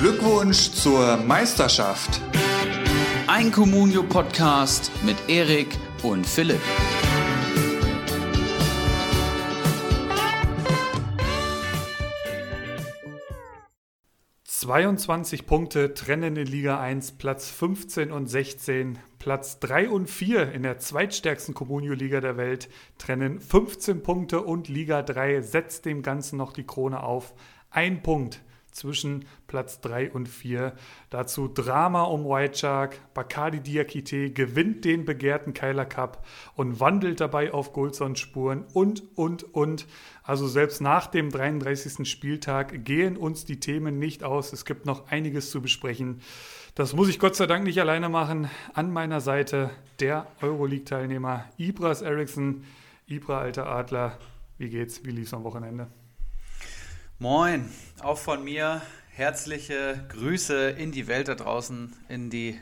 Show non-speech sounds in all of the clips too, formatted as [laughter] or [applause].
Glückwunsch zur Meisterschaft. Ein Communio-Podcast mit Erik und Philipp. »22 Punkte trennen in Liga 1, Platz 15 und 16. Platz 3 und 4 in der zweitstärksten Communio-Liga der Welt trennen 15 Punkte und Liga 3 setzt dem Ganzen noch die Krone auf. Ein Punkt zwischen Platz 3 und 4. Dazu Drama um White Shark. Bacardi Diakite gewinnt den begehrten Keiler Cup und wandelt dabei auf Goldsons Spuren und, und, und. Also selbst nach dem 33. Spieltag gehen uns die Themen nicht aus. Es gibt noch einiges zu besprechen. Das muss ich Gott sei Dank nicht alleine machen. An meiner Seite der Euroleague-Teilnehmer Ibras Eriksson. Ibra, alter Adler, wie geht's? Wie lief's am Wochenende? Moin, auch von mir herzliche Grüße in die Welt da draußen, in, die,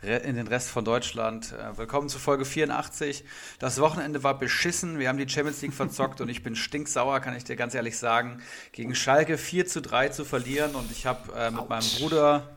in den Rest von Deutschland. Äh, willkommen zu Folge 84. Das Wochenende war beschissen. Wir haben die Champions League verzockt und ich bin stinksauer, kann ich dir ganz ehrlich sagen, gegen Schalke 4 zu 3 zu verlieren. Und ich habe äh, mit meinem Bruder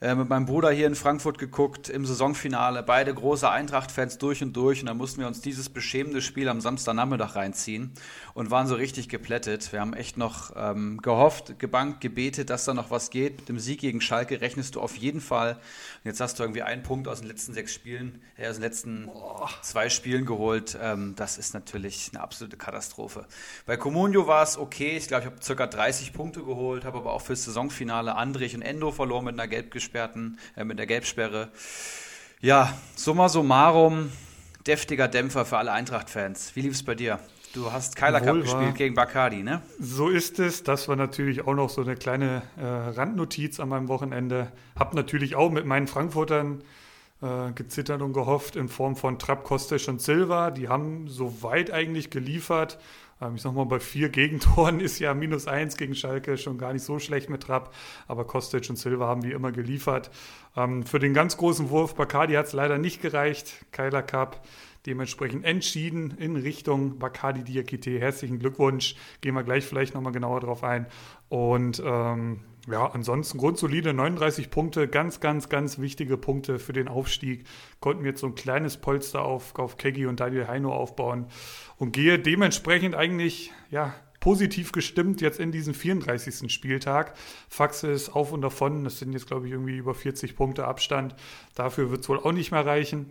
äh, mit meinem Bruder hier in Frankfurt geguckt im Saisonfinale. Beide große Eintracht-Fans durch und durch. Und dann mussten wir uns dieses beschämende Spiel am Samstagnachmittag reinziehen und waren so richtig geplättet. Wir haben echt noch ähm, gehofft, gebankt, gebetet, dass da noch was geht. Mit dem Sieg gegen Schalke rechnest du auf jeden Fall. Und jetzt hast du irgendwie einen Punkt aus den letzten sechs Spielen, äh, aus den letzten Boah. zwei Spielen geholt. Ähm, das ist natürlich eine absolute Katastrophe. Bei Comunio war es okay. Ich glaube, ich habe ca. 30 Punkte geholt, habe aber auch fürs Saisonfinale Andrich und Endo verloren mit einer gelb Gelbgesperrten, äh, mit der Gelbsperre. Ja, summa summarum, deftiger Dämpfer für alle Eintracht-Fans. Wie lief es bei dir? Du hast Keiler Cup gespielt gegen Bacardi, ne? So ist es. Das war natürlich auch noch so eine kleine äh, Randnotiz an meinem Wochenende. Hab natürlich auch mit meinen Frankfurtern äh, gezittert und gehofft in Form von Trapp, Kostic und Silva. Die haben soweit eigentlich geliefert. Ähm, ich sag mal, bei vier Gegentoren [laughs] ist ja minus eins gegen Schalke schon gar nicht so schlecht mit Trapp, aber Kostic und Silva haben wie immer geliefert. Ähm, für den ganz großen Wurf Bacardi hat es leider nicht gereicht. Keiler Cup dementsprechend entschieden in Richtung Bacardi Diakite. Herzlichen Glückwunsch. Gehen wir gleich vielleicht nochmal genauer drauf ein. Und ähm, ja, ansonsten grundsolide 39 Punkte, ganz, ganz, ganz wichtige Punkte für den Aufstieg. Konnten wir jetzt so ein kleines Polster auf, auf Kegi und Daniel Heino aufbauen und gehe dementsprechend eigentlich, ja, positiv gestimmt jetzt in diesen 34. Spieltag. Faxe ist auf und davon. Das sind jetzt, glaube ich, irgendwie über 40 Punkte Abstand. Dafür wird es wohl auch nicht mehr reichen.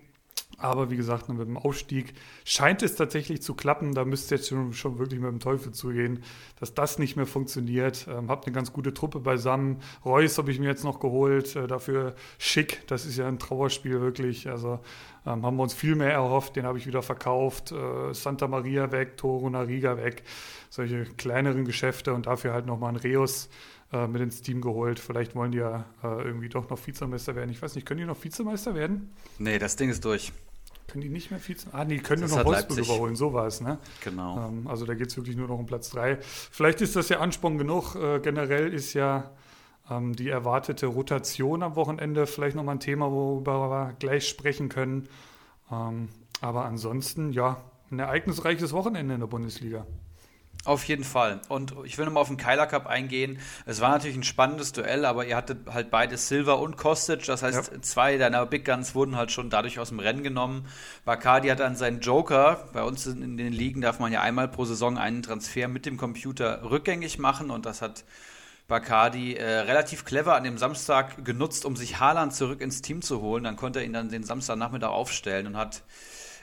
Aber wie gesagt, mit dem Aufstieg scheint es tatsächlich zu klappen. Da müsste jetzt schon, schon wirklich mit dem Teufel zugehen, dass das nicht mehr funktioniert. Ähm, habt eine ganz gute Truppe beisammen. Reus habe ich mir jetzt noch geholt. Äh, dafür schick. Das ist ja ein Trauerspiel wirklich. Also ähm, haben wir uns viel mehr erhofft. Den habe ich wieder verkauft. Äh, Santa Maria weg, Toro Nariga weg. Solche kleineren Geschäfte und dafür halt nochmal ein Reus äh, mit ins Team geholt. Vielleicht wollen die ja äh, irgendwie doch noch Vizemeister werden. Ich weiß nicht, können die noch Vizemeister werden? Nee, das Ding ist durch. Können die nicht mehr Vize? Ah, nee, können nur noch Wolfsburg Leipzig. überholen, so war es, ne? Genau. Ähm, also da geht es wirklich nur noch um Platz 3. Vielleicht ist das ja Ansporn genug. Äh, generell ist ja ähm, die erwartete Rotation am Wochenende vielleicht nochmal ein Thema, worüber wir gleich sprechen können. Ähm, aber ansonsten, ja, ein ereignisreiches Wochenende in der Bundesliga. Auf jeden Fall. Und ich will nochmal auf den Keiler Cup eingehen. Es war natürlich ein spannendes Duell, aber ihr hattet halt beide Silver und Kostic. Das heißt, ja. zwei deiner Big Guns wurden halt schon dadurch aus dem Rennen genommen. Bacardi hat dann seinen Joker. Bei uns in den Ligen darf man ja einmal pro Saison einen Transfer mit dem Computer rückgängig machen und das hat Bacardi äh, relativ clever an dem Samstag genutzt, um sich Haaland zurück ins Team zu holen. Dann konnte er ihn dann den Samstagnachmittag aufstellen und hat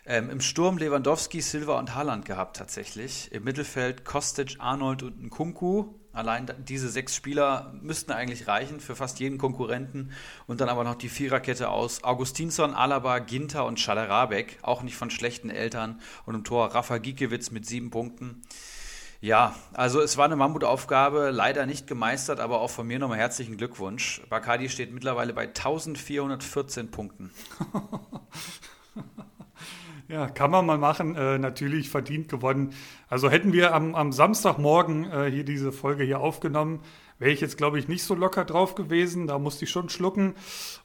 ähm, Im Sturm Lewandowski, Silva und Haaland gehabt tatsächlich. Im Mittelfeld Kostic, Arnold und Nkunku. Allein diese sechs Spieler müssten eigentlich reichen für fast jeden Konkurrenten. Und dann aber noch die Viererkette aus Augustinsson, Alaba, Ginter und Schaderabek. Auch nicht von schlechten Eltern. Und im Tor Rafa Giekewitz mit sieben Punkten. Ja, also es war eine Mammutaufgabe, leider nicht gemeistert, aber auch von mir nochmal herzlichen Glückwunsch. Bacardi steht mittlerweile bei 1414 Punkten. [laughs] Ja, kann man mal machen. Äh, natürlich verdient gewonnen. Also hätten wir am, am Samstagmorgen äh, hier diese Folge hier aufgenommen, wäre ich jetzt, glaube ich, nicht so locker drauf gewesen. Da musste ich schon schlucken.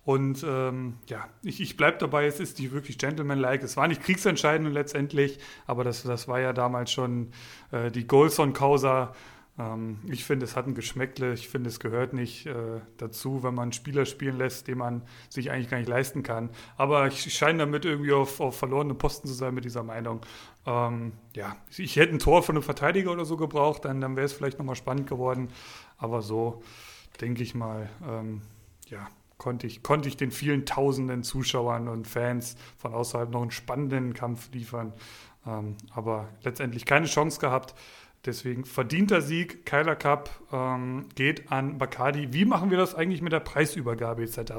Und ähm, ja, ich, ich bleibe dabei, es ist nicht wirklich gentlemanlike. Es war nicht kriegsentscheidend letztendlich, aber das, das war ja damals schon äh, die Golson-Causa. Ähm, ich finde, es hat ein Geschmäckle. Ich finde, es gehört nicht äh, dazu, wenn man einen Spieler spielen lässt, den man sich eigentlich gar nicht leisten kann. Aber ich scheine damit irgendwie auf, auf verlorene Posten zu sein mit dieser Meinung. Ähm, ja, ich hätte ein Tor von einem Verteidiger oder so gebraucht, dann, dann wäre es vielleicht nochmal spannend geworden. Aber so denke ich mal, ähm, ja, konnte ich, konnte ich den vielen tausenden Zuschauern und Fans von außerhalb noch einen spannenden Kampf liefern. Ähm, aber letztendlich keine Chance gehabt. Deswegen verdienter Sieg, Kyler Cup ähm, geht an Bacardi. Wie machen wir das eigentlich mit der Preisübergabe etc.?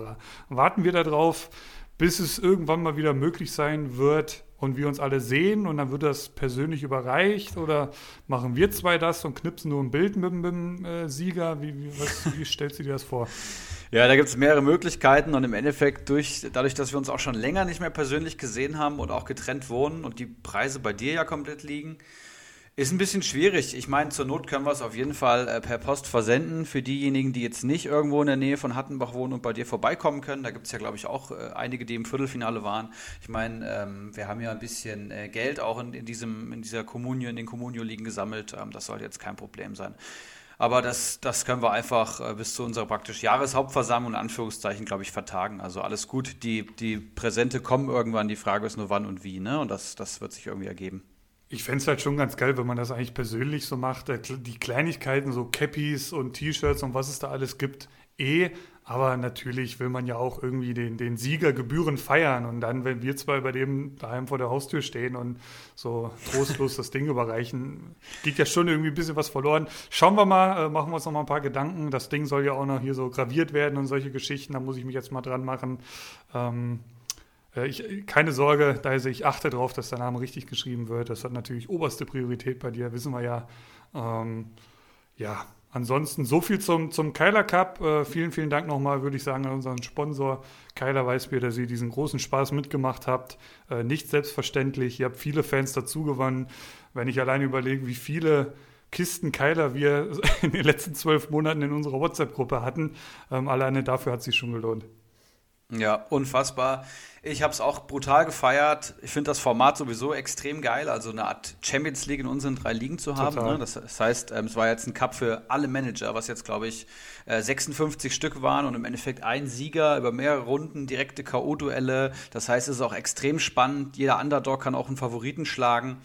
Warten wir darauf, bis es irgendwann mal wieder möglich sein wird und wir uns alle sehen und dann wird das persönlich überreicht oder machen wir zwei das und knipsen nur ein Bild mit, mit dem äh, Sieger? Wie, wie, was, [laughs] wie stellst du dir das vor? Ja, da gibt es mehrere Möglichkeiten und im Endeffekt durch, dadurch, dass wir uns auch schon länger nicht mehr persönlich gesehen haben und auch getrennt wohnen und die Preise bei dir ja komplett liegen, ist ein bisschen schwierig. Ich meine, zur Not können wir es auf jeden Fall äh, per Post versenden. Für diejenigen, die jetzt nicht irgendwo in der Nähe von Hattenbach wohnen und bei dir vorbeikommen können, da gibt es ja, glaube ich, auch äh, einige, die im Viertelfinale waren. Ich meine, ähm, wir haben ja ein bisschen äh, Geld auch in, in, diesem, in dieser Kommunio, in den Kommunio-Ligen gesammelt. Ähm, das sollte jetzt kein Problem sein. Aber das, das können wir einfach äh, bis zu unserer praktisch Jahreshauptversammlung in Anführungszeichen, glaube ich, vertagen. Also alles gut. Die, die Präsente kommen irgendwann. Die Frage ist nur wann und wie. Ne? Und das, das wird sich irgendwie ergeben. Ich fände es halt schon ganz geil, wenn man das eigentlich persönlich so macht. Äh, die Kleinigkeiten, so Cappies und T-Shirts und was es da alles gibt, eh. Aber natürlich will man ja auch irgendwie den, den Sieger gebührend feiern. Und dann, wenn wir zwei bei dem daheim vor der Haustür stehen und so trostlos das Ding [laughs] überreichen, geht ja schon irgendwie ein bisschen was verloren. Schauen wir mal, äh, machen wir uns noch mal ein paar Gedanken. Das Ding soll ja auch noch hier so graviert werden und solche Geschichten. Da muss ich mich jetzt mal dran machen. Ähm, äh, ich, keine Sorge, da ich achte darauf, dass der Name richtig geschrieben wird. Das hat natürlich oberste Priorität bei dir, wissen wir ja. Ähm, ja, ansonsten so viel zum, zum Keiler Cup. Äh, vielen, vielen Dank nochmal, würde ich sagen, an unseren Sponsor Keiler Weißbier, dass ihr diesen großen Spaß mitgemacht habt. Äh, nicht selbstverständlich. Ihr habt viele Fans dazu gewonnen. Wenn ich alleine überlege, wie viele Kisten Keiler wir [laughs] in den letzten zwölf Monaten in unserer WhatsApp-Gruppe hatten, ähm, alleine dafür hat sich schon gelohnt. Ja, unfassbar. Ich habe es auch brutal gefeiert. Ich finde das Format sowieso extrem geil, also eine Art Champions League in unseren drei Ligen zu haben. Ne? Das, das, heißt, ähm, es war jetzt ein Cup für alle Manager, was jetzt, glaube ich, äh, 56 Stück waren und im Endeffekt ein Sieger über mehrere Runden, direkte K.O.-Duelle. Das heißt, es ist auch extrem spannend. Jeder Underdog kann auch einen Favoriten schlagen.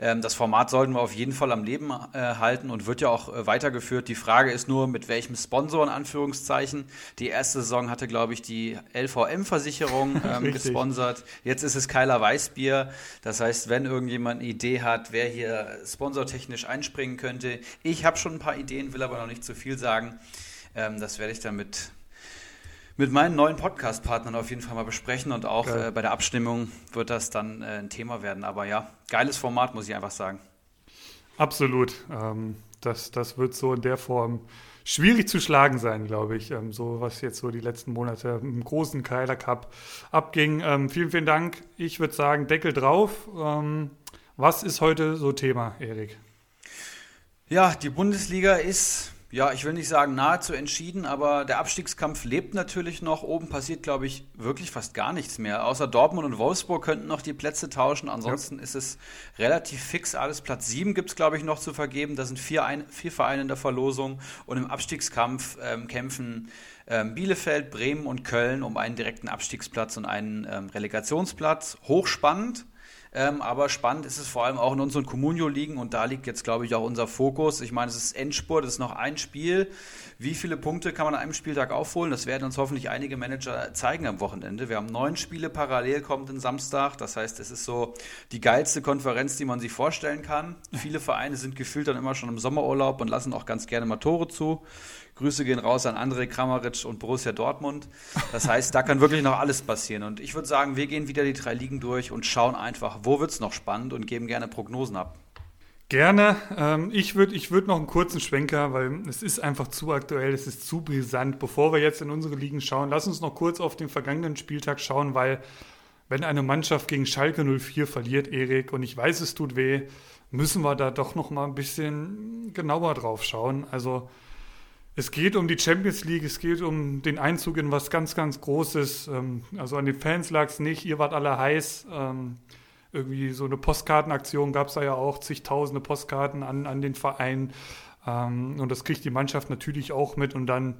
Ähm, das Format sollten wir auf jeden Fall am Leben äh, halten und wird ja auch äh, weitergeführt. Die Frage ist nur, mit welchem Sponsor in Anführungszeichen. Die erste Saison hatte, glaube ich, die LVM-Versicherung [laughs] ähm, gesponsert. Jetzt ist es Keiler Weißbier. Das heißt, wenn irgendjemand eine Idee hat, wer hier sponsortechnisch einspringen könnte. Ich habe schon ein paar Ideen, will aber noch nicht zu viel sagen. Ähm, das werde ich dann mit, mit meinen neuen Podcast-Partnern auf jeden Fall mal besprechen und auch äh, bei der Abstimmung wird das dann äh, ein Thema werden. Aber ja, geiles Format, muss ich einfach sagen. Absolut. Ähm, das, das wird so in der Form schwierig zu schlagen sein, glaube ich. Ähm, so was jetzt so die letzten Monate im großen Keiler Cup abging. Ähm, vielen, vielen Dank. Ich würde sagen, Deckel drauf. Ähm, was ist heute so Thema, Erik? Ja, die Bundesliga ist ja, ich will nicht sagen nahezu entschieden, aber der Abstiegskampf lebt natürlich noch. Oben passiert, glaube ich, wirklich fast gar nichts mehr. Außer Dortmund und Wolfsburg könnten noch die Plätze tauschen. Ansonsten ja. ist es relativ fix alles. Platz 7 gibt es, glaube ich, noch zu vergeben. Da sind vier, ein, vier Vereine in der Verlosung. Und im Abstiegskampf ähm, kämpfen ähm, Bielefeld, Bremen und Köln um einen direkten Abstiegsplatz und einen ähm, Relegationsplatz. Hochspannend. Ähm, aber spannend ist es vor allem auch in unseren Comunio-Ligen und da liegt jetzt, glaube ich, auch unser Fokus. Ich meine, es ist Endspurt, es ist noch ein Spiel. Wie viele Punkte kann man an einem Spieltag aufholen? Das werden uns hoffentlich einige Manager zeigen am Wochenende. Wir haben neun Spiele parallel kommenden Samstag. Das heißt, es ist so die geilste Konferenz, die man sich vorstellen kann. Viele Vereine sind gefühlt dann immer schon im Sommerurlaub und lassen auch ganz gerne mal Tore zu. Grüße gehen raus an André Kramaric und Borussia Dortmund. Das heißt, da kann wirklich noch alles passieren. Und ich würde sagen, wir gehen wieder die drei Ligen durch und schauen einfach, wo wird es noch spannend und geben gerne Prognosen ab. Gerne. Ähm, ich würde ich würd noch einen kurzen Schwenker, weil es ist einfach zu aktuell, es ist zu brisant. Bevor wir jetzt in unsere Ligen schauen, lass uns noch kurz auf den vergangenen Spieltag schauen, weil wenn eine Mannschaft gegen Schalke 04 verliert, Erik, und ich weiß, es tut weh, müssen wir da doch noch mal ein bisschen genauer drauf schauen. Also es geht um die Champions League, es geht um den Einzug in was ganz, ganz Großes. Ähm, also an den Fans lag es nicht, ihr wart alle heiß. Ähm, irgendwie so eine Postkartenaktion gab es da ja auch, zigtausende Postkarten an, an den Verein. Ähm, und das kriegt die Mannschaft natürlich auch mit und dann,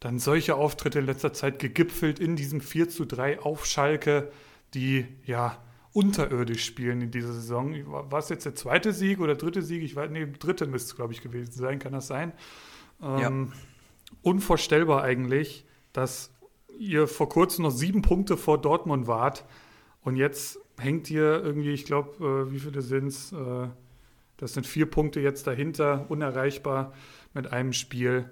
dann solche Auftritte in letzter Zeit gegipfelt in diesem 4 zu 3 auf Schalke, die ja unterirdisch spielen in dieser Saison. War es jetzt der zweite Sieg oder dritte Sieg? Ich weiß, nee, dritte müsste es, glaube ich, gewesen sein. Kann das sein? Ähm, ja. Unvorstellbar eigentlich, dass ihr vor kurzem noch sieben Punkte vor Dortmund wart und jetzt hängt ihr irgendwie, ich glaube, äh, wie viele sind es? Äh, das sind vier Punkte jetzt dahinter, unerreichbar mit einem Spiel.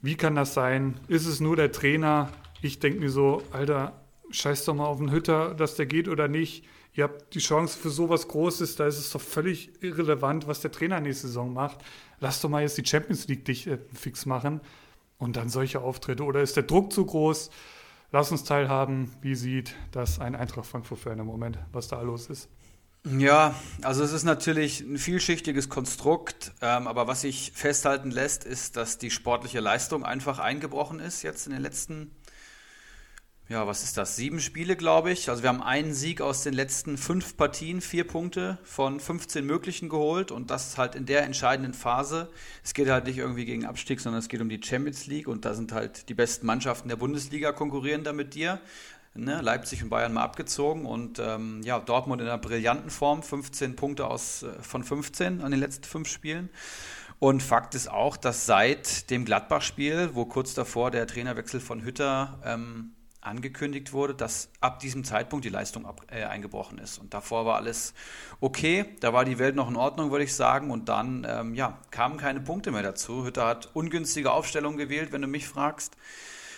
Wie kann das sein? Ist es nur der Trainer? Ich denke mir so, Alter, scheiß doch mal auf den Hütter, dass der geht oder nicht. Ihr habt die Chance für sowas Großes, da ist es doch völlig irrelevant, was der Trainer nächste Saison macht. Lass doch mal jetzt die Champions League dich äh, fix machen und dann solche Auftritte. Oder ist der Druck zu groß? Lass uns teilhaben, wie sieht das ein Eintracht Frankfurt-Fan im Moment, was da los ist. Ja, also es ist natürlich ein vielschichtiges Konstrukt, ähm, aber was sich festhalten lässt, ist, dass die sportliche Leistung einfach eingebrochen ist jetzt in den letzten ja, was ist das? Sieben Spiele, glaube ich. Also wir haben einen Sieg aus den letzten fünf Partien, vier Punkte von 15 möglichen geholt und das halt in der entscheidenden Phase. Es geht halt nicht irgendwie gegen Abstieg, sondern es geht um die Champions League und da sind halt die besten Mannschaften der Bundesliga konkurrieren da mit dir. Ne? Leipzig und Bayern mal abgezogen und ähm, ja, Dortmund in einer brillanten Form, 15 Punkte aus, äh, von 15 an den letzten fünf Spielen. Und Fakt ist auch, dass seit dem Gladbach-Spiel, wo kurz davor der Trainerwechsel von Hütter ähm, angekündigt wurde, dass ab diesem Zeitpunkt die Leistung ab, äh, eingebrochen ist. Und davor war alles okay, da war die Welt noch in Ordnung, würde ich sagen. Und dann ähm, ja, kamen keine Punkte mehr dazu. Hütter hat ungünstige Aufstellungen gewählt, wenn du mich fragst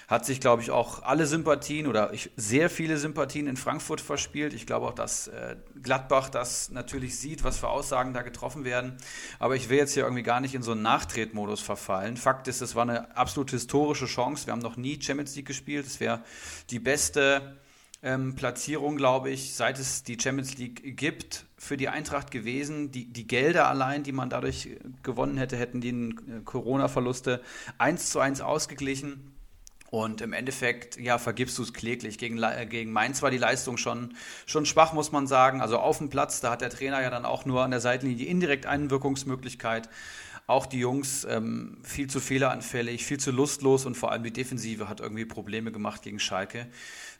hat sich, glaube ich, auch alle Sympathien oder ich, sehr viele Sympathien in Frankfurt verspielt. Ich glaube auch, dass äh, Gladbach das natürlich sieht, was für Aussagen da getroffen werden. Aber ich will jetzt hier irgendwie gar nicht in so einen Nachtretmodus verfallen. Fakt ist, es war eine absolut historische Chance. Wir haben noch nie Champions League gespielt. Es wäre die beste ähm, Platzierung, glaube ich, seit es die Champions League gibt, für die Eintracht gewesen. Die, die Gelder allein, die man dadurch gewonnen hätte, hätten die äh, Corona-Verluste eins zu eins ausgeglichen. Und im Endeffekt, ja, vergibst du es kläglich. Gegen, äh, gegen Mainz war die Leistung schon, schon schwach, muss man sagen. Also auf dem Platz, da hat der Trainer ja dann auch nur an der Seitenlinie die indirekt Einwirkungsmöglichkeit. Auch die Jungs ähm, viel zu fehleranfällig, viel zu lustlos und vor allem die Defensive hat irgendwie Probleme gemacht gegen Schalke.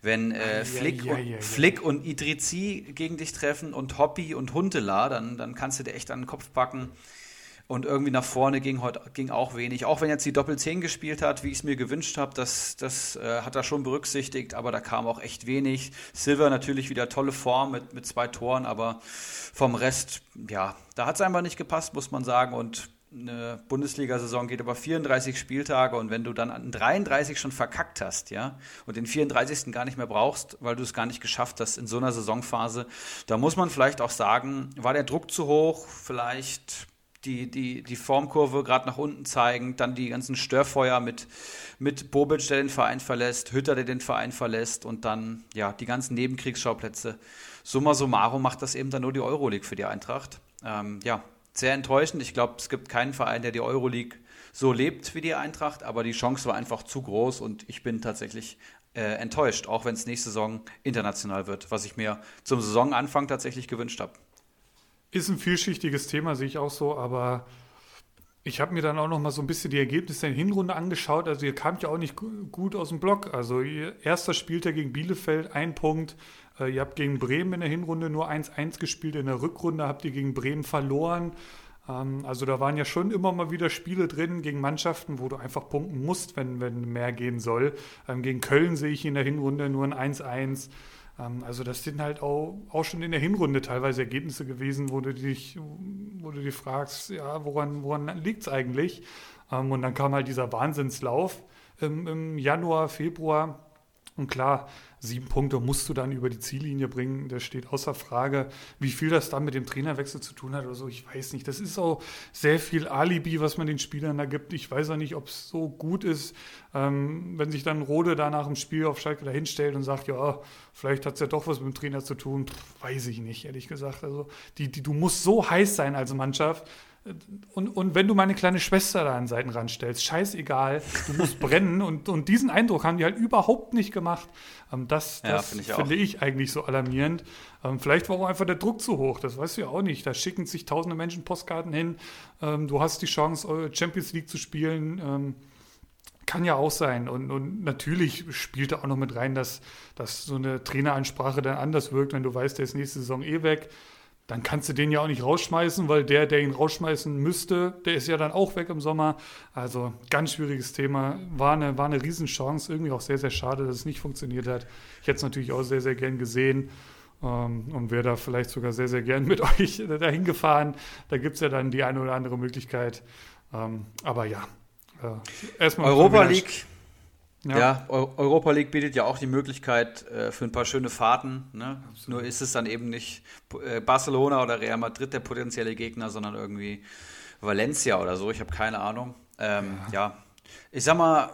Wenn äh, Flick, ja, ja, ja, und, Flick und Idrizi gegen dich treffen und Hoppi und Huntela, dann, dann kannst du dir echt an den Kopf packen. Und irgendwie nach vorne ging heute ging auch wenig. Auch wenn jetzt die Doppel-10 gespielt hat, wie ich es mir gewünscht habe, das, das äh, hat er schon berücksichtigt, aber da kam auch echt wenig. Silver natürlich wieder tolle Form mit, mit zwei Toren, aber vom Rest, ja, da hat es einfach nicht gepasst, muss man sagen. Und eine Bundesliga-Saison geht über 34 Spieltage und wenn du dann an 33 schon verkackt hast, ja, und den 34. gar nicht mehr brauchst, weil du es gar nicht geschafft hast in so einer Saisonphase, da muss man vielleicht auch sagen, war der Druck zu hoch, vielleicht die, die, die Formkurve gerade nach unten zeigen, dann die ganzen Störfeuer mit, mit Bobic, der den Verein verlässt, Hütter, der den Verein verlässt und dann ja die ganzen Nebenkriegsschauplätze. Summa summarum macht das eben dann nur die Euroleague für die Eintracht. Ähm, ja, sehr enttäuschend. Ich glaube, es gibt keinen Verein, der die Euroleague so lebt wie die Eintracht, aber die Chance war einfach zu groß und ich bin tatsächlich äh, enttäuscht, auch wenn es nächste Saison international wird, was ich mir zum Saisonanfang tatsächlich gewünscht habe. Ist ein vielschichtiges Thema, sehe ich auch so, aber ich habe mir dann auch noch mal so ein bisschen die Ergebnisse in der Hinrunde angeschaut. Also ihr kamt ja auch nicht gut aus dem Block. Also ihr erster Spieltag gegen Bielefeld, ein Punkt. Äh, ihr habt gegen Bremen in der Hinrunde nur 1-1 gespielt. In der Rückrunde habt ihr gegen Bremen verloren. Ähm, also da waren ja schon immer mal wieder Spiele drin gegen Mannschaften, wo du einfach punkten musst, wenn, wenn mehr gehen soll. Ähm, gegen Köln sehe ich in der Hinrunde nur ein 1-1. Ähm, also das sind halt auch, auch schon in der Hinrunde teilweise Ergebnisse gewesen, wo du dich, wo du dich fragst, ja, woran, woran liegt es eigentlich? Ähm, und dann kam halt dieser Wahnsinnslauf im, im Januar, Februar. Und klar, sieben Punkte musst du dann über die Ziellinie bringen. Das steht außer Frage. Wie viel das dann mit dem Trainerwechsel zu tun hat oder so, ich weiß nicht. Das ist auch sehr viel Alibi, was man den Spielern da gibt. Ich weiß auch nicht, ob es so gut ist, ähm, wenn sich dann Rode da nach dem Spiel auf Schalke dahinstellt und sagt, ja, vielleicht hat es ja doch was mit dem Trainer zu tun. Pff, weiß ich nicht, ehrlich gesagt. Also die, die, du musst so heiß sein als Mannschaft, und, und wenn du meine kleine Schwester da an den Seitenrand stellst, scheißegal, du musst [laughs] brennen. Und, und diesen Eindruck haben die halt überhaupt nicht gemacht. Ähm, das das Ja, finde ich finde ich eigentlich so alarmierend. Ähm, vielleicht war auch einfach der Druck zu hoch, das weißt du ja auch nicht. Da schicken sich tausende Menschen Postkarten hin. Ähm, du hast die Chance, äh, Champions League zu spielen. Kann ja auch sein. Und, und natürlich spielt da auch noch mit rein, dass, dass so eine Traineransprache dann anders wirkt, wenn du weißt, der ist nächste Saison eh weg. Dann kannst du den ja auch nicht rausschmeißen, weil der, der ihn rausschmeißen müsste, der ist ja dann auch weg im Sommer. Also ganz schwieriges Thema. War eine, war eine Riesenchance. Irgendwie auch sehr, sehr schade, dass es nicht funktioniert hat. Ich hätte es natürlich auch sehr, sehr gern gesehen. Ähm, und wäre da vielleicht sogar sehr, sehr gern mit [laughs] euch dahin gefahren. Da gibt es ja dann die eine oder andere Möglichkeit. Ähm, aber ja, äh, erstmal. Europa League. Ja, Eu Europa League bietet ja auch die Möglichkeit äh, für ein paar schöne Fahrten. Ne? Nur ist es dann eben nicht äh, Barcelona oder Real Madrid der potenzielle Gegner, sondern irgendwie Valencia oder so. Ich habe keine Ahnung. Ähm, ja. ich sag mal,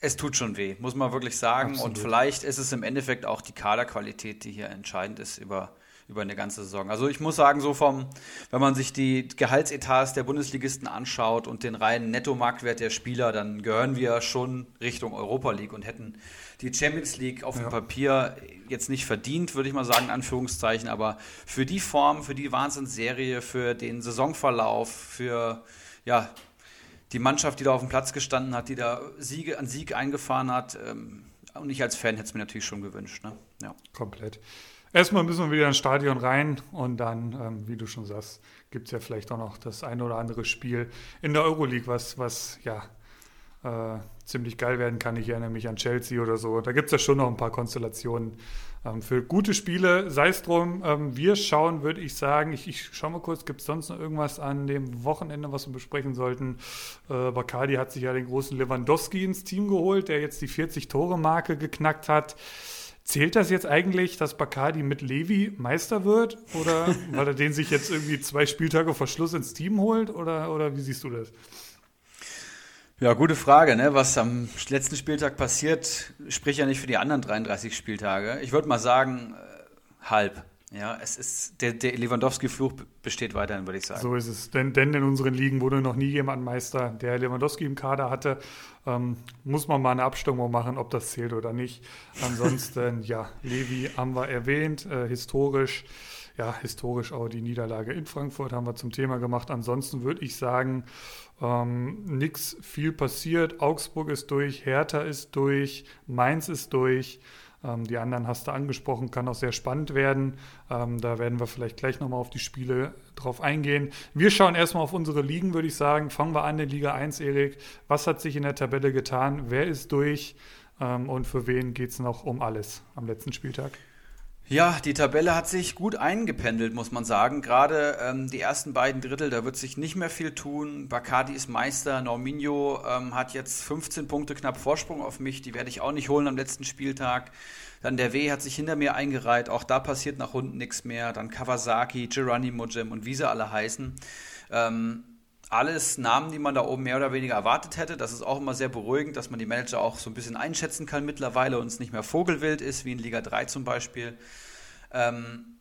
es tut schon weh, muss man wirklich sagen. Absolut. Und vielleicht ist es im Endeffekt auch die Kaderqualität, die hier entscheidend ist über, über eine ganze Saison. Also ich muss sagen, so vom, wenn man sich die Gehaltsetats der Bundesligisten anschaut und den reinen Nettomarktwert der Spieler, dann gehören wir schon Richtung Europa League und hätten die Champions League auf dem Papier jetzt nicht verdient, würde ich mal sagen, in Anführungszeichen, aber für die Form, für die Wahnsinnsserie, für den Saisonverlauf, für ja, die Mannschaft, die da auf dem Platz gestanden hat, die da Siege an Sieg eingefahren hat. Ähm, und ich als Fan hätte es mir natürlich schon gewünscht. Ne? Ja. Komplett. Erstmal müssen wir wieder ins Stadion rein und dann, ähm, wie du schon sagst, gibt es ja vielleicht auch noch das eine oder andere Spiel in der Euroleague, was, was ja äh, ziemlich geil werden kann. Ich erinnere mich an Chelsea oder so. Da gibt es ja schon noch ein paar Konstellationen ähm, für gute Spiele. Sei es drum, ähm, wir schauen, würde ich sagen, ich, ich schaue mal kurz, gibt es sonst noch irgendwas an dem Wochenende, was wir besprechen sollten? Äh, Bacardi hat sich ja den großen Lewandowski ins Team geholt, der jetzt die 40-Tore-Marke geknackt hat. Zählt das jetzt eigentlich, dass Bacardi mit Levi Meister wird? Oder [laughs] weil er den sich jetzt irgendwie zwei Spieltage vor Schluss ins Team holt? Oder, oder wie siehst du das? ja, gute Frage. Ne? Was am letzten Spieltag passiert, spricht ja nicht für die anderen 33 Spieltage. Ich würde mal sagen, äh, halb. Ja, es ist der, der Lewandowski-Fluch besteht weiterhin, würde ich sagen. So ist es. Denn, denn in unseren Ligen wurde noch nie jemand Meister, der Lewandowski im Kader hatte. Ähm, muss man mal eine Abstimmung machen, ob das zählt oder nicht. Ansonsten, ja, Levi haben wir erwähnt. Äh, historisch, ja, historisch auch die Niederlage in Frankfurt haben wir zum Thema gemacht. Ansonsten würde ich sagen, ähm, nichts viel passiert. Augsburg ist durch, Hertha ist durch, Mainz ist durch. Ähm, die anderen hast du angesprochen, kann auch sehr spannend werden. Ähm, da werden wir vielleicht gleich nochmal auf die Spiele drauf eingehen. Wir schauen erstmal auf unsere Ligen, würde ich sagen. Fangen wir an in Liga 1, Erik. Was hat sich in der Tabelle getan? Wer ist durch? Ähm, und für wen geht es noch um alles am letzten Spieltag? Ja, die Tabelle hat sich gut eingependelt, muss man sagen. Gerade ähm, die ersten beiden Drittel, da wird sich nicht mehr viel tun. Bacardi ist Meister, Norminho ähm, hat jetzt 15 Punkte knapp Vorsprung auf mich, die werde ich auch nicht holen am letzten Spieltag. Dann der W hat sich hinter mir eingereiht, auch da passiert nach unten nichts mehr. Dann Kawasaki, Geronimo Jim und wie sie alle heißen. Ähm, alles Namen, die man da oben mehr oder weniger erwartet hätte. Das ist auch immer sehr beruhigend, dass man die Manager auch so ein bisschen einschätzen kann mittlerweile und es nicht mehr Vogelwild ist, wie in Liga 3 zum Beispiel. Ähm,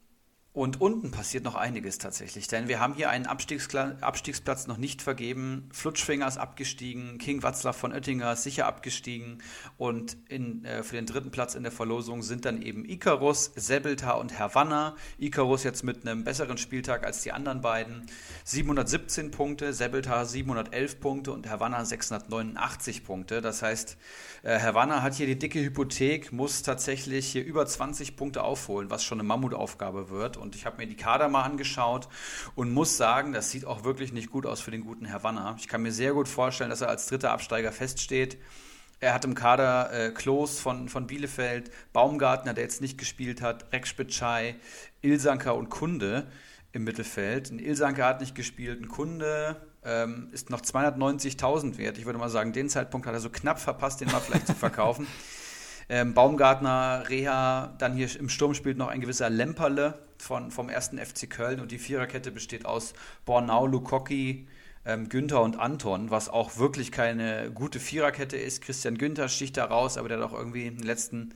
und unten passiert noch einiges tatsächlich, denn wir haben hier einen Abstiegskla Abstiegsplatz noch nicht vergeben. Flutschfinger ist abgestiegen, King Watzlaw von Oettinger ist sicher abgestiegen und in, äh, für den dritten Platz in der Verlosung sind dann eben Icarus, Sebeltar und Havanna. Icarus jetzt mit einem besseren Spieltag als die anderen beiden. 717 Punkte, Sebeltar 711 Punkte und Havanna 689 Punkte. Das heißt, äh, Havanna hat hier die dicke Hypothek, muss tatsächlich hier über 20 Punkte aufholen, was schon eine Mammutaufgabe wird. Und ich habe mir die Kader mal angeschaut und muss sagen, das sieht auch wirklich nicht gut aus für den guten Havanna. Ich kann mir sehr gut vorstellen, dass er als dritter Absteiger feststeht. Er hat im Kader äh, Klos von, von Bielefeld, Baumgartner, der jetzt nicht gespielt hat, Rex Spitschei, Ilsanker und Kunde im Mittelfeld. Ein Ilsanker hat nicht gespielt, ein Kunde ähm, ist noch 290.000 wert. Ich würde mal sagen, den Zeitpunkt hat er so knapp verpasst, den mal vielleicht zu verkaufen. [laughs] Ähm, Baumgartner, Reha, dann hier im Sturm spielt noch ein gewisser Lemperle von, vom ersten FC Köln und die Viererkette besteht aus Bornau, Lukoki, ähm, Günther und Anton, was auch wirklich keine gute Viererkette ist. Christian Günther sticht da raus, aber der hat auch irgendwie in den letzten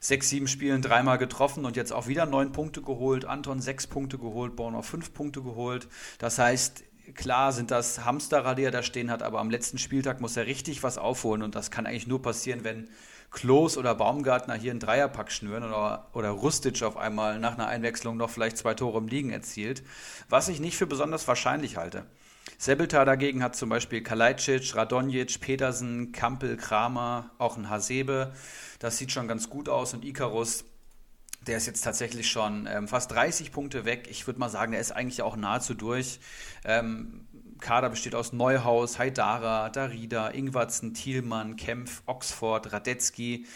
sechs, sieben Spielen dreimal getroffen und jetzt auch wieder neun Punkte geholt. Anton sechs Punkte geholt, Bornau fünf Punkte geholt. Das heißt, klar sind das Hamsterrad, die er da stehen hat, aber am letzten Spieltag muss er richtig was aufholen und das kann eigentlich nur passieren, wenn Klos oder Baumgartner hier einen Dreierpack schnüren oder, oder Rustic auf einmal nach einer Einwechslung noch vielleicht zwei Tore im Liegen erzielt, was ich nicht für besonders wahrscheinlich halte. Sebeltar dagegen hat zum Beispiel Kalajdzic, Radonjic, Petersen, Kampel, Kramer, auch ein Hasebe. Das sieht schon ganz gut aus und Icarus der ist jetzt tatsächlich schon ähm, fast 30 Punkte weg. Ich würde mal sagen, der ist eigentlich auch nahezu durch. Ähm, Kader besteht aus Neuhaus, Haidara, Darida, Ingwatzen, Thielmann, Kempf, Oxford, Radetzky.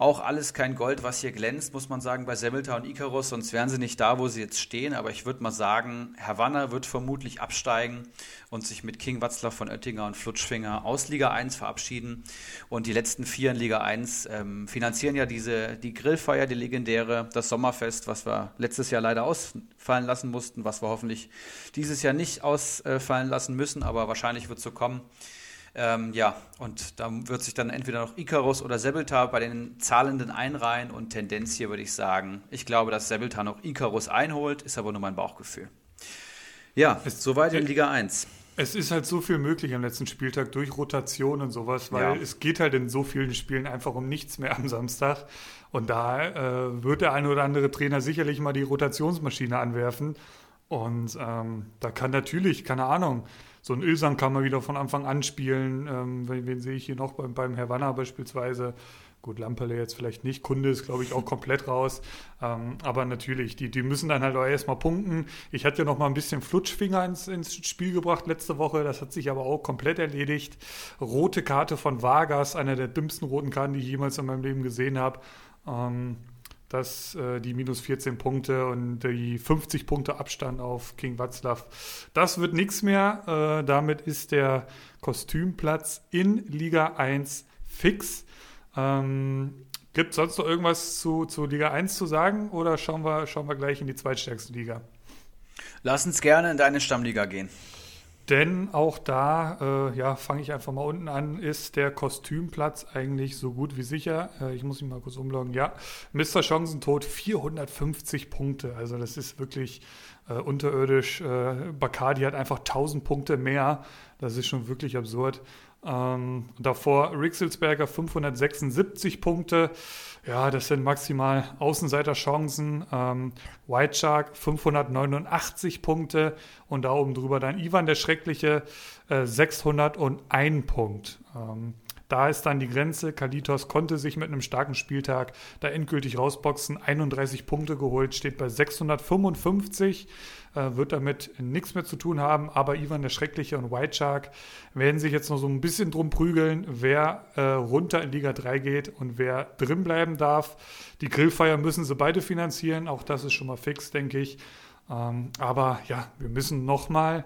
Auch alles kein Gold, was hier glänzt, muss man sagen, bei Semmelta und Icarus, sonst wären sie nicht da, wo sie jetzt stehen. Aber ich würde mal sagen, Havanna wird vermutlich absteigen und sich mit King Watzlaw von Oettinger und Flutschfinger aus Liga 1 verabschieden. Und die letzten vier in Liga 1 ähm, finanzieren ja diese, die Grillfeier, die legendäre, das Sommerfest, was wir letztes Jahr leider ausfallen lassen mussten, was wir hoffentlich dieses Jahr nicht ausfallen lassen müssen, aber wahrscheinlich wird es so kommen. Ähm, ja, und da wird sich dann entweder noch Icarus oder Sebeltar bei den Zahlenden einreihen und Tendenz hier würde ich sagen, ich glaube, dass Sebeltar noch Icarus einholt, ist aber nur mein Bauchgefühl. Ja, es, soweit in Liga 1. Es ist halt so viel möglich am letzten Spieltag durch Rotation und sowas, weil ja. es geht halt in so vielen Spielen einfach um nichts mehr am Samstag. Und da äh, wird der eine oder andere Trainer sicherlich mal die Rotationsmaschine anwerfen. Und ähm, da kann natürlich, keine Ahnung, so ein Ilsan kann man wieder von Anfang an spielen. Ähm, wen, wen, sehe ich hier noch beim, beim Havanna beispielsweise? Gut, Lamperle jetzt vielleicht nicht. Kunde ist, glaube ich, auch komplett raus. Ähm, aber natürlich, die, die müssen dann halt auch erstmal punkten. Ich hatte ja noch mal ein bisschen Flutschfinger ins, ins Spiel gebracht letzte Woche. Das hat sich aber auch komplett erledigt. Rote Karte von Vargas, einer der dümmsten roten Karten, die ich jemals in meinem Leben gesehen habe. Ähm, dass äh, die minus 14 Punkte und die 50 Punkte Abstand auf King Watzlaw, das wird nichts mehr. Äh, damit ist der Kostümplatz in Liga 1 fix. Ähm, Gibt es sonst noch irgendwas zu, zu Liga 1 zu sagen oder schauen wir, schauen wir gleich in die zweitstärkste Liga? Lass uns gerne in deine Stammliga gehen. Denn auch da, äh, ja, fange ich einfach mal unten an, ist der Kostümplatz eigentlich so gut wie sicher. Äh, ich muss mich mal kurz umloggen. Ja, Mr. Chancentod 450 Punkte. Also das ist wirklich äh, unterirdisch. Äh, Bacardi hat einfach 1000 Punkte mehr. Das ist schon wirklich absurd. Ähm, davor Rixelsberger 576 Punkte. Ja, das sind maximal Außenseiterchancen. Ähm, White Shark 589 Punkte und da oben drüber dann Ivan der Schreckliche äh, 601 Punkt. Ähm, da ist dann die Grenze. Kalitos konnte sich mit einem starken Spieltag da endgültig rausboxen. 31 Punkte geholt, steht bei 655 äh, wird damit nichts mehr zu tun haben. Aber Ivan der Schreckliche und White Shark werden sich jetzt noch so ein bisschen drum prügeln, wer äh, runter in Liga 3 geht und wer drin bleiben darf. Die Grillfeier müssen sie beide finanzieren. Auch das ist schon mal fix, denke ich. Ähm, aber ja, wir müssen noch mal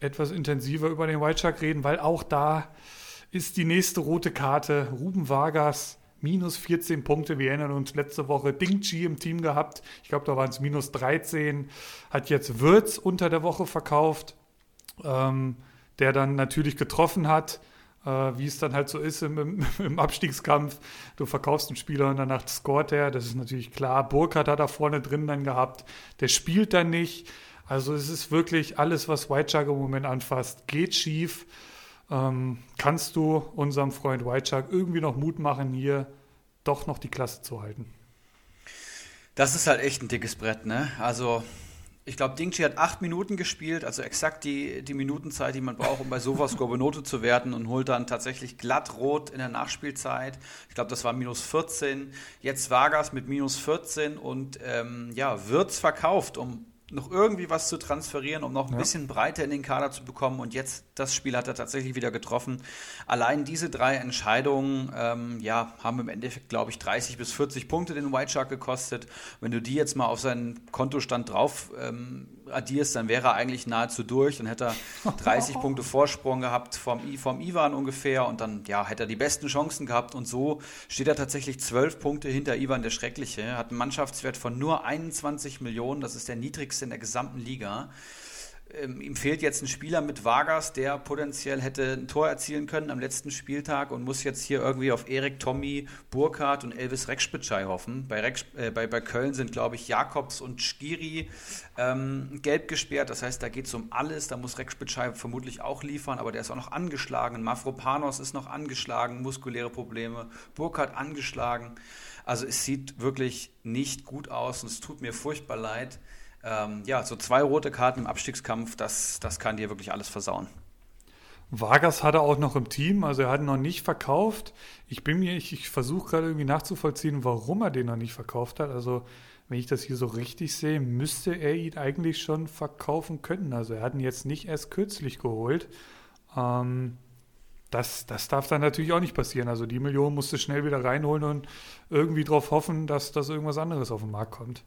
etwas intensiver über den White Shark reden, weil auch da ist die nächste rote Karte. Ruben Vargas minus 14 Punkte. Wir erinnern uns letzte Woche Ding Chi im Team gehabt. Ich glaube, da waren es minus 13. Hat jetzt Würz unter der Woche verkauft, ähm, der dann natürlich getroffen hat. Äh, wie es dann halt so ist im, im, [laughs] Abstiegskampf. Du verkaufst einen Spieler und danach scoret er. Das ist natürlich klar. Burkhardt hat da vorne drin dann gehabt. Der spielt dann nicht. Also es ist wirklich alles, was White Shark im Moment anfasst, geht schief. Ähm, kannst du unserem Freund White irgendwie noch Mut machen, hier doch noch die Klasse zu halten? Das ist halt echt ein dickes Brett, ne? Also, ich glaube, Dingchi hat acht Minuten gespielt, also exakt die, die Minutenzeit, die man braucht, um bei sowas Gorbenote zu werden und holt dann tatsächlich glatt rot in der Nachspielzeit. Ich glaube, das war minus 14. Jetzt Vargas mit minus 14 und ähm, ja, wird's verkauft um noch irgendwie was zu transferieren, um noch ein ja. bisschen breiter in den Kader zu bekommen. Und jetzt, das Spiel hat er tatsächlich wieder getroffen. Allein diese drei Entscheidungen, ähm, ja, haben im Endeffekt, glaube ich, 30 bis 40 Punkte den White Shark gekostet. Wenn du die jetzt mal auf seinen Kontostand drauf ähm, addierst, dann wäre er eigentlich nahezu durch. Dann hätte er [laughs] 30 Punkte Vorsprung gehabt vom, vom Ivan ungefähr und dann ja, hätte er die besten Chancen gehabt. Und so steht er tatsächlich 12 Punkte hinter Ivan der Schreckliche. Hat einen Mannschaftswert von nur 21 Millionen. Das ist der niedrigste in der gesamten Liga. ähm, ihm fehlt jetzt ein Spieler mit Vargas, der potenziell hätte ein Tor erzielen können am letzten Spieltag und muss jetzt hier irgendwie auf Erik, Tommy, Burkhardt und Elvis Rekspitschei hoffen. Bei, Rex, äh, bei, bei Köln sind, glaube ich, Jakobs und Skiri ähm, gelb gesperrt. Das heißt, da geht es um alles. Da muss Rekspitschei vermutlich auch liefern, aber der ist auch noch angeschlagen. Mafropanos ist noch angeschlagen, muskuläre Probleme. Burkhardt angeschlagen. Also es sieht wirklich nicht gut aus und es tut mir furchtbar leid ähm, ja, so zwei rote Karten im Abstiegskampf, das, das kann dir wirklich alles versauen. Vargas hatte auch noch im Team, also er hat ihn noch nicht verkauft. Ich bin mir, ich, ich versuche gerade irgendwie nachzuvollziehen, warum er den noch nicht verkauft hat. Also wenn ich das hier so richtig sehe, müsste er ihn eigentlich schon verkaufen können. Also er hat ihn jetzt nicht erst kürzlich geholt. Ähm, das, das darf dann natürlich auch nicht passieren. Also die Million musste schnell wieder reinholen und irgendwie darauf hoffen, dass, dass irgendwas anderes auf den Markt kommt.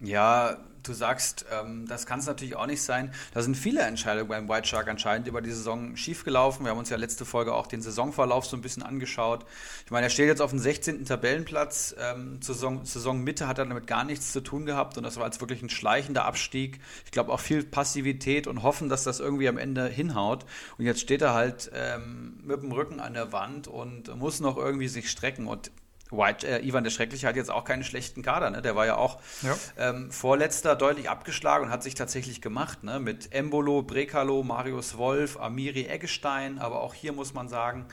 Ja, du sagst, ähm, das kann es natürlich auch nicht sein. Da sind viele Entscheidungen beim White Shark anscheinend über die Saison schiefgelaufen. Wir haben uns ja letzte Folge auch den Saisonverlauf so ein bisschen angeschaut. Ich meine, er steht jetzt auf dem 16. Tabellenplatz. Ähm, Saison, Saisonmitte hat er damit gar nichts zu tun gehabt und das war jetzt wirklich ein schleichender Abstieg. Ich glaube auch viel Passivität und hoffen, dass das irgendwie am Ende hinhaut. Und jetzt steht er halt ähm, mit dem Rücken an der Wand und muss noch irgendwie sich strecken. Und White, äh, Ivan der Schreckliche hat jetzt auch keinen schlechten Kader. Ne? Der war ja auch ja. Ähm, vorletzter deutlich abgeschlagen und hat sich tatsächlich gemacht. Ne? Mit Embolo, Brekalo, Marius Wolf, Amiri Eggestein. Aber auch hier muss man sagen,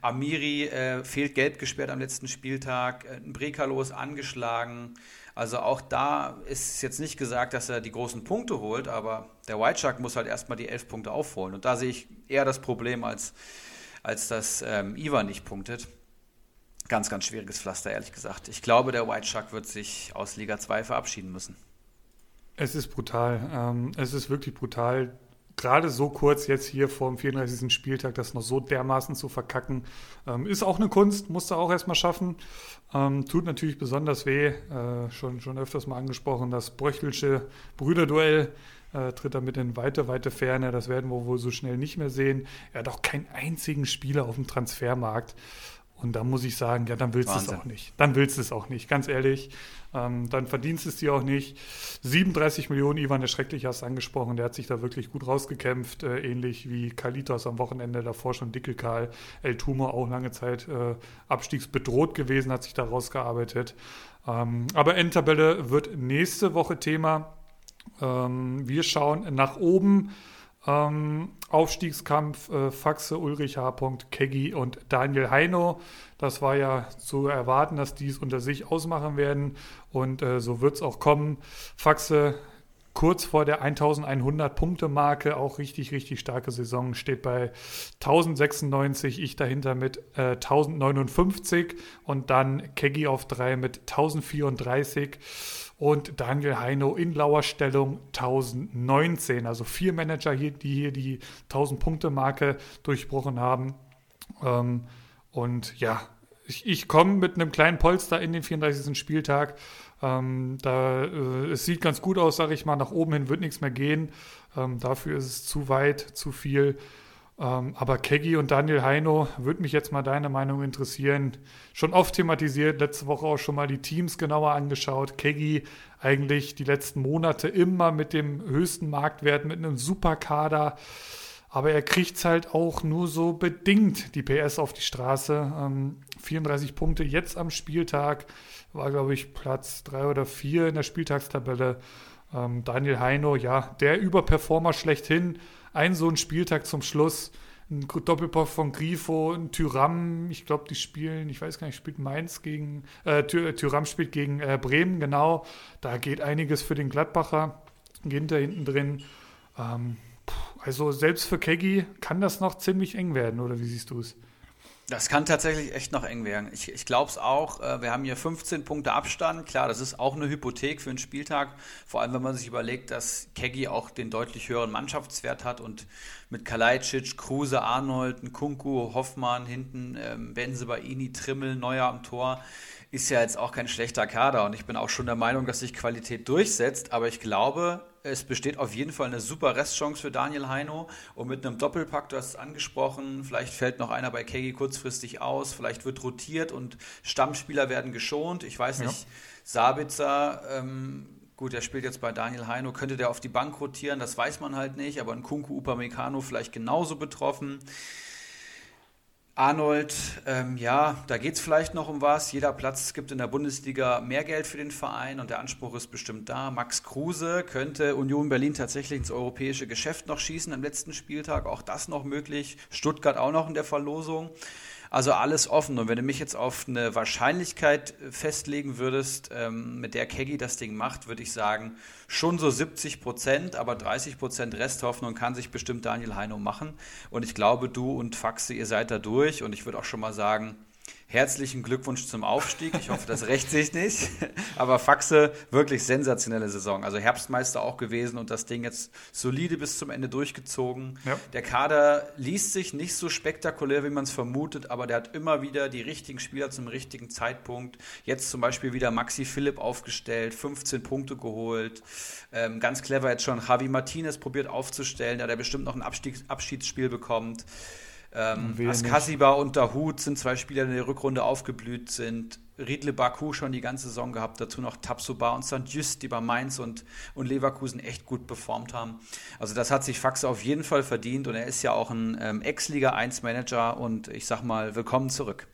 Amiri äh, fehlt gelb gesperrt am letzten Spieltag. Äh, Brekalo ist angeschlagen. Also auch da ist jetzt nicht gesagt, dass er die großen Punkte holt, aber der White Shark muss halt erstmal die elf Punkte aufholen. Und da sehe ich eher das Problem, als, als dass ähm, Ivan nicht punktet ganz, ganz schwieriges Pflaster, ehrlich gesagt. Ich glaube, der White Shark wird sich aus Liga 2 verabschieden müssen. Es ist brutal. Ähm, es ist wirklich brutal. Gerade so kurz jetzt hier vor dem 34. Spieltag, das noch so dermaßen zu verkacken, ähm, ist auch eine Kunst, musste auch erstmal schaffen. Ähm, tut natürlich besonders weh, äh, schon, schon öfters mal angesprochen, das Bröchelsche Brüderduell äh, tritt damit in weite, weite Ferne. Das werden wir wohl so schnell nicht mehr sehen. Er hat auch keinen einzigen Spieler auf dem Transfermarkt. Und da muss ich sagen, ja, dann willst du es auch nicht. Dann willst du es auch nicht, ganz ehrlich. Ähm, dann verdienst es dir auch nicht. 37 Millionen, Ivan der Schrecklich hast angesprochen, der hat sich da wirklich gut rausgekämpft, äh, ähnlich wie Kalitos am Wochenende davor schon Dicke Karl, El Tumo auch lange Zeit äh, abstiegsbedroht gewesen, hat sich da rausgearbeitet. Ähm, aber Endtabelle wird nächste Woche Thema. Ähm, wir schauen nach oben. Ähm, Aufstiegskampf äh, Faxe, Ulrich H. Keggy und Daniel Heino. Das war ja zu erwarten, dass die es unter sich ausmachen werden und äh, so wird es auch kommen. Faxe kurz vor der 1100 Punkte Marke, auch richtig, richtig starke Saison, steht bei 1096, ich dahinter mit äh, 1059 und dann Keggy auf 3 mit 1034 und Daniel Heino in lauer Stellung 1019. Also vier Manager hier, die hier die 1000-Punkte-Marke durchbrochen haben. Ähm, und ja, ich, ich komme mit einem kleinen Polster in den 34. Spieltag. Ähm, da, äh, es sieht ganz gut aus, sage ich mal. Nach oben hin wird nichts mehr gehen. Ähm, dafür ist es zu weit, zu viel. Ähm, aber Keggy und Daniel Heino, würde mich jetzt mal deine Meinung interessieren. Schon oft thematisiert, letzte Woche auch schon mal die Teams genauer angeschaut. Keggy eigentlich die letzten Monate immer mit dem höchsten Marktwert, mit einem Superkader. Aber er kriegt halt auch nur so bedingt die PS auf die Straße. Ähm, 34 Punkte jetzt am Spieltag. War, glaube ich, Platz 3 oder 4 in der Spieltagstabelle. Ähm, Daniel Heino, ja, der Überperformer schlechthin ein so ein Spieltag zum Schluss. Ein Doppelpack von Grifo, ein Tyram, ich glaube, die spielen, ich weiß gar nicht, spielt Mainz gegen, äh, Tyram spielt gegen äh, Bremen, genau. Da geht einiges für den Gladbacher. Ginter hinten drin. Ähm, also selbst für Keggy kann das noch ziemlich eng werden, oder wie siehst du es? Das kann tatsächlich echt noch eng werden. Ich, ich glaube es auch. Äh, wir haben hier 15 Punkte Abstand. Klar, das ist auch eine Hypothek für einen Spieltag. Vor allem, wenn man sich überlegt, dass Keggy auch den deutlich höheren Mannschaftswert hat und mit Kalajdzic, Kruse, Arnold, Nkunku, Hoffmann hinten, ähm, Benzebaini, Trimmel, Neuer am Tor ist ja jetzt auch kein schlechter Kader und ich bin auch schon der Meinung, dass sich Qualität durchsetzt, aber ich glaube, es besteht auf jeden Fall eine super Restchance für Daniel Heino und mit einem Doppelpack, du hast es angesprochen, vielleicht fällt noch einer bei Kegi kurzfristig aus, vielleicht wird rotiert und Stammspieler werden geschont, ich weiß nicht, ja. Sabitzer ähm, Gut, der spielt jetzt bei Daniel Heino. Könnte der auf die Bank rotieren? Das weiß man halt nicht. Aber ein Kunku Upamecano vielleicht genauso betroffen. Arnold, ähm, ja, da geht es vielleicht noch um was. Jeder Platz gibt in der Bundesliga mehr Geld für den Verein und der Anspruch ist bestimmt da. Max Kruse könnte Union Berlin tatsächlich ins europäische Geschäft noch schießen am letzten Spieltag. Auch das noch möglich. Stuttgart auch noch in der Verlosung. Also alles offen. Und wenn du mich jetzt auf eine Wahrscheinlichkeit äh, festlegen würdest, ähm, mit der Keggy das Ding macht, würde ich sagen, schon so 70 Prozent, aber 30 Prozent Resthoffnung kann sich bestimmt Daniel Heino machen. Und ich glaube, du und Faxe, ihr seid da durch. Und ich würde auch schon mal sagen, Herzlichen Glückwunsch zum Aufstieg. Ich hoffe, das rächt sich nicht. Aber Faxe, wirklich sensationelle Saison. Also Herbstmeister auch gewesen und das Ding jetzt solide bis zum Ende durchgezogen. Ja. Der Kader liest sich nicht so spektakulär, wie man es vermutet, aber der hat immer wieder die richtigen Spieler zum richtigen Zeitpunkt. Jetzt zum Beispiel wieder Maxi Philipp aufgestellt, 15 Punkte geholt. Ähm, ganz clever jetzt schon Javi Martinez probiert aufzustellen, da der bestimmt noch ein Abstieg Abschiedsspiel bekommt. Ähm, Askasiba und Dahut sind zwei Spieler, die in der Rückrunde aufgeblüht sind. Riedle Baku schon die ganze Saison gehabt, dazu noch Tapsoba und St. Just, die bei Mainz und, und Leverkusen echt gut performt haben. Also das hat sich Faxe auf jeden Fall verdient und er ist ja auch ein ähm, Ex-Liga 1 Manager und ich sag mal, willkommen zurück.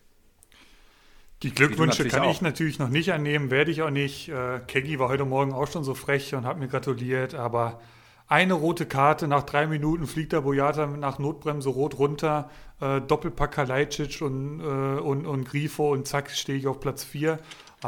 Die Glückwünsche kann auch. ich natürlich noch nicht annehmen, werde ich auch nicht. Äh, Keggy war heute Morgen auch schon so frech und hat mir gratuliert, aber eine rote Karte, nach drei Minuten fliegt der Boyata nach Notbremse rot runter, äh, Doppelpack Kalajdzic und, äh, und, und Grifo und zack, stehe ich auf Platz 4.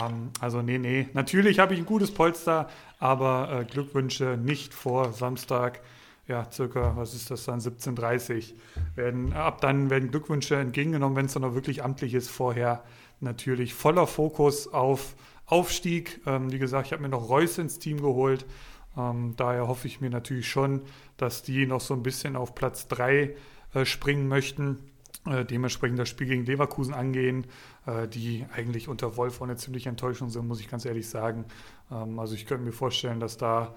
Ähm, also nee, nee. Natürlich habe ich ein gutes Polster, aber äh, Glückwünsche nicht vor Samstag. Ja, circa, was ist das dann, 17.30 werden. Ab dann werden Glückwünsche entgegengenommen, wenn es dann auch wirklich amtlich ist. Vorher natürlich voller Fokus auf Aufstieg. Ähm, wie gesagt, ich habe mir noch Reus ins Team geholt ähm, daher hoffe ich mir natürlich schon, dass die noch so ein bisschen auf Platz 3 äh, springen möchten. Äh, dementsprechend das Spiel gegen Leverkusen angehen, äh, die eigentlich unter Wolf auch eine ziemliche Enttäuschung sind, muss ich ganz ehrlich sagen. Ähm, also ich könnte mir vorstellen, dass da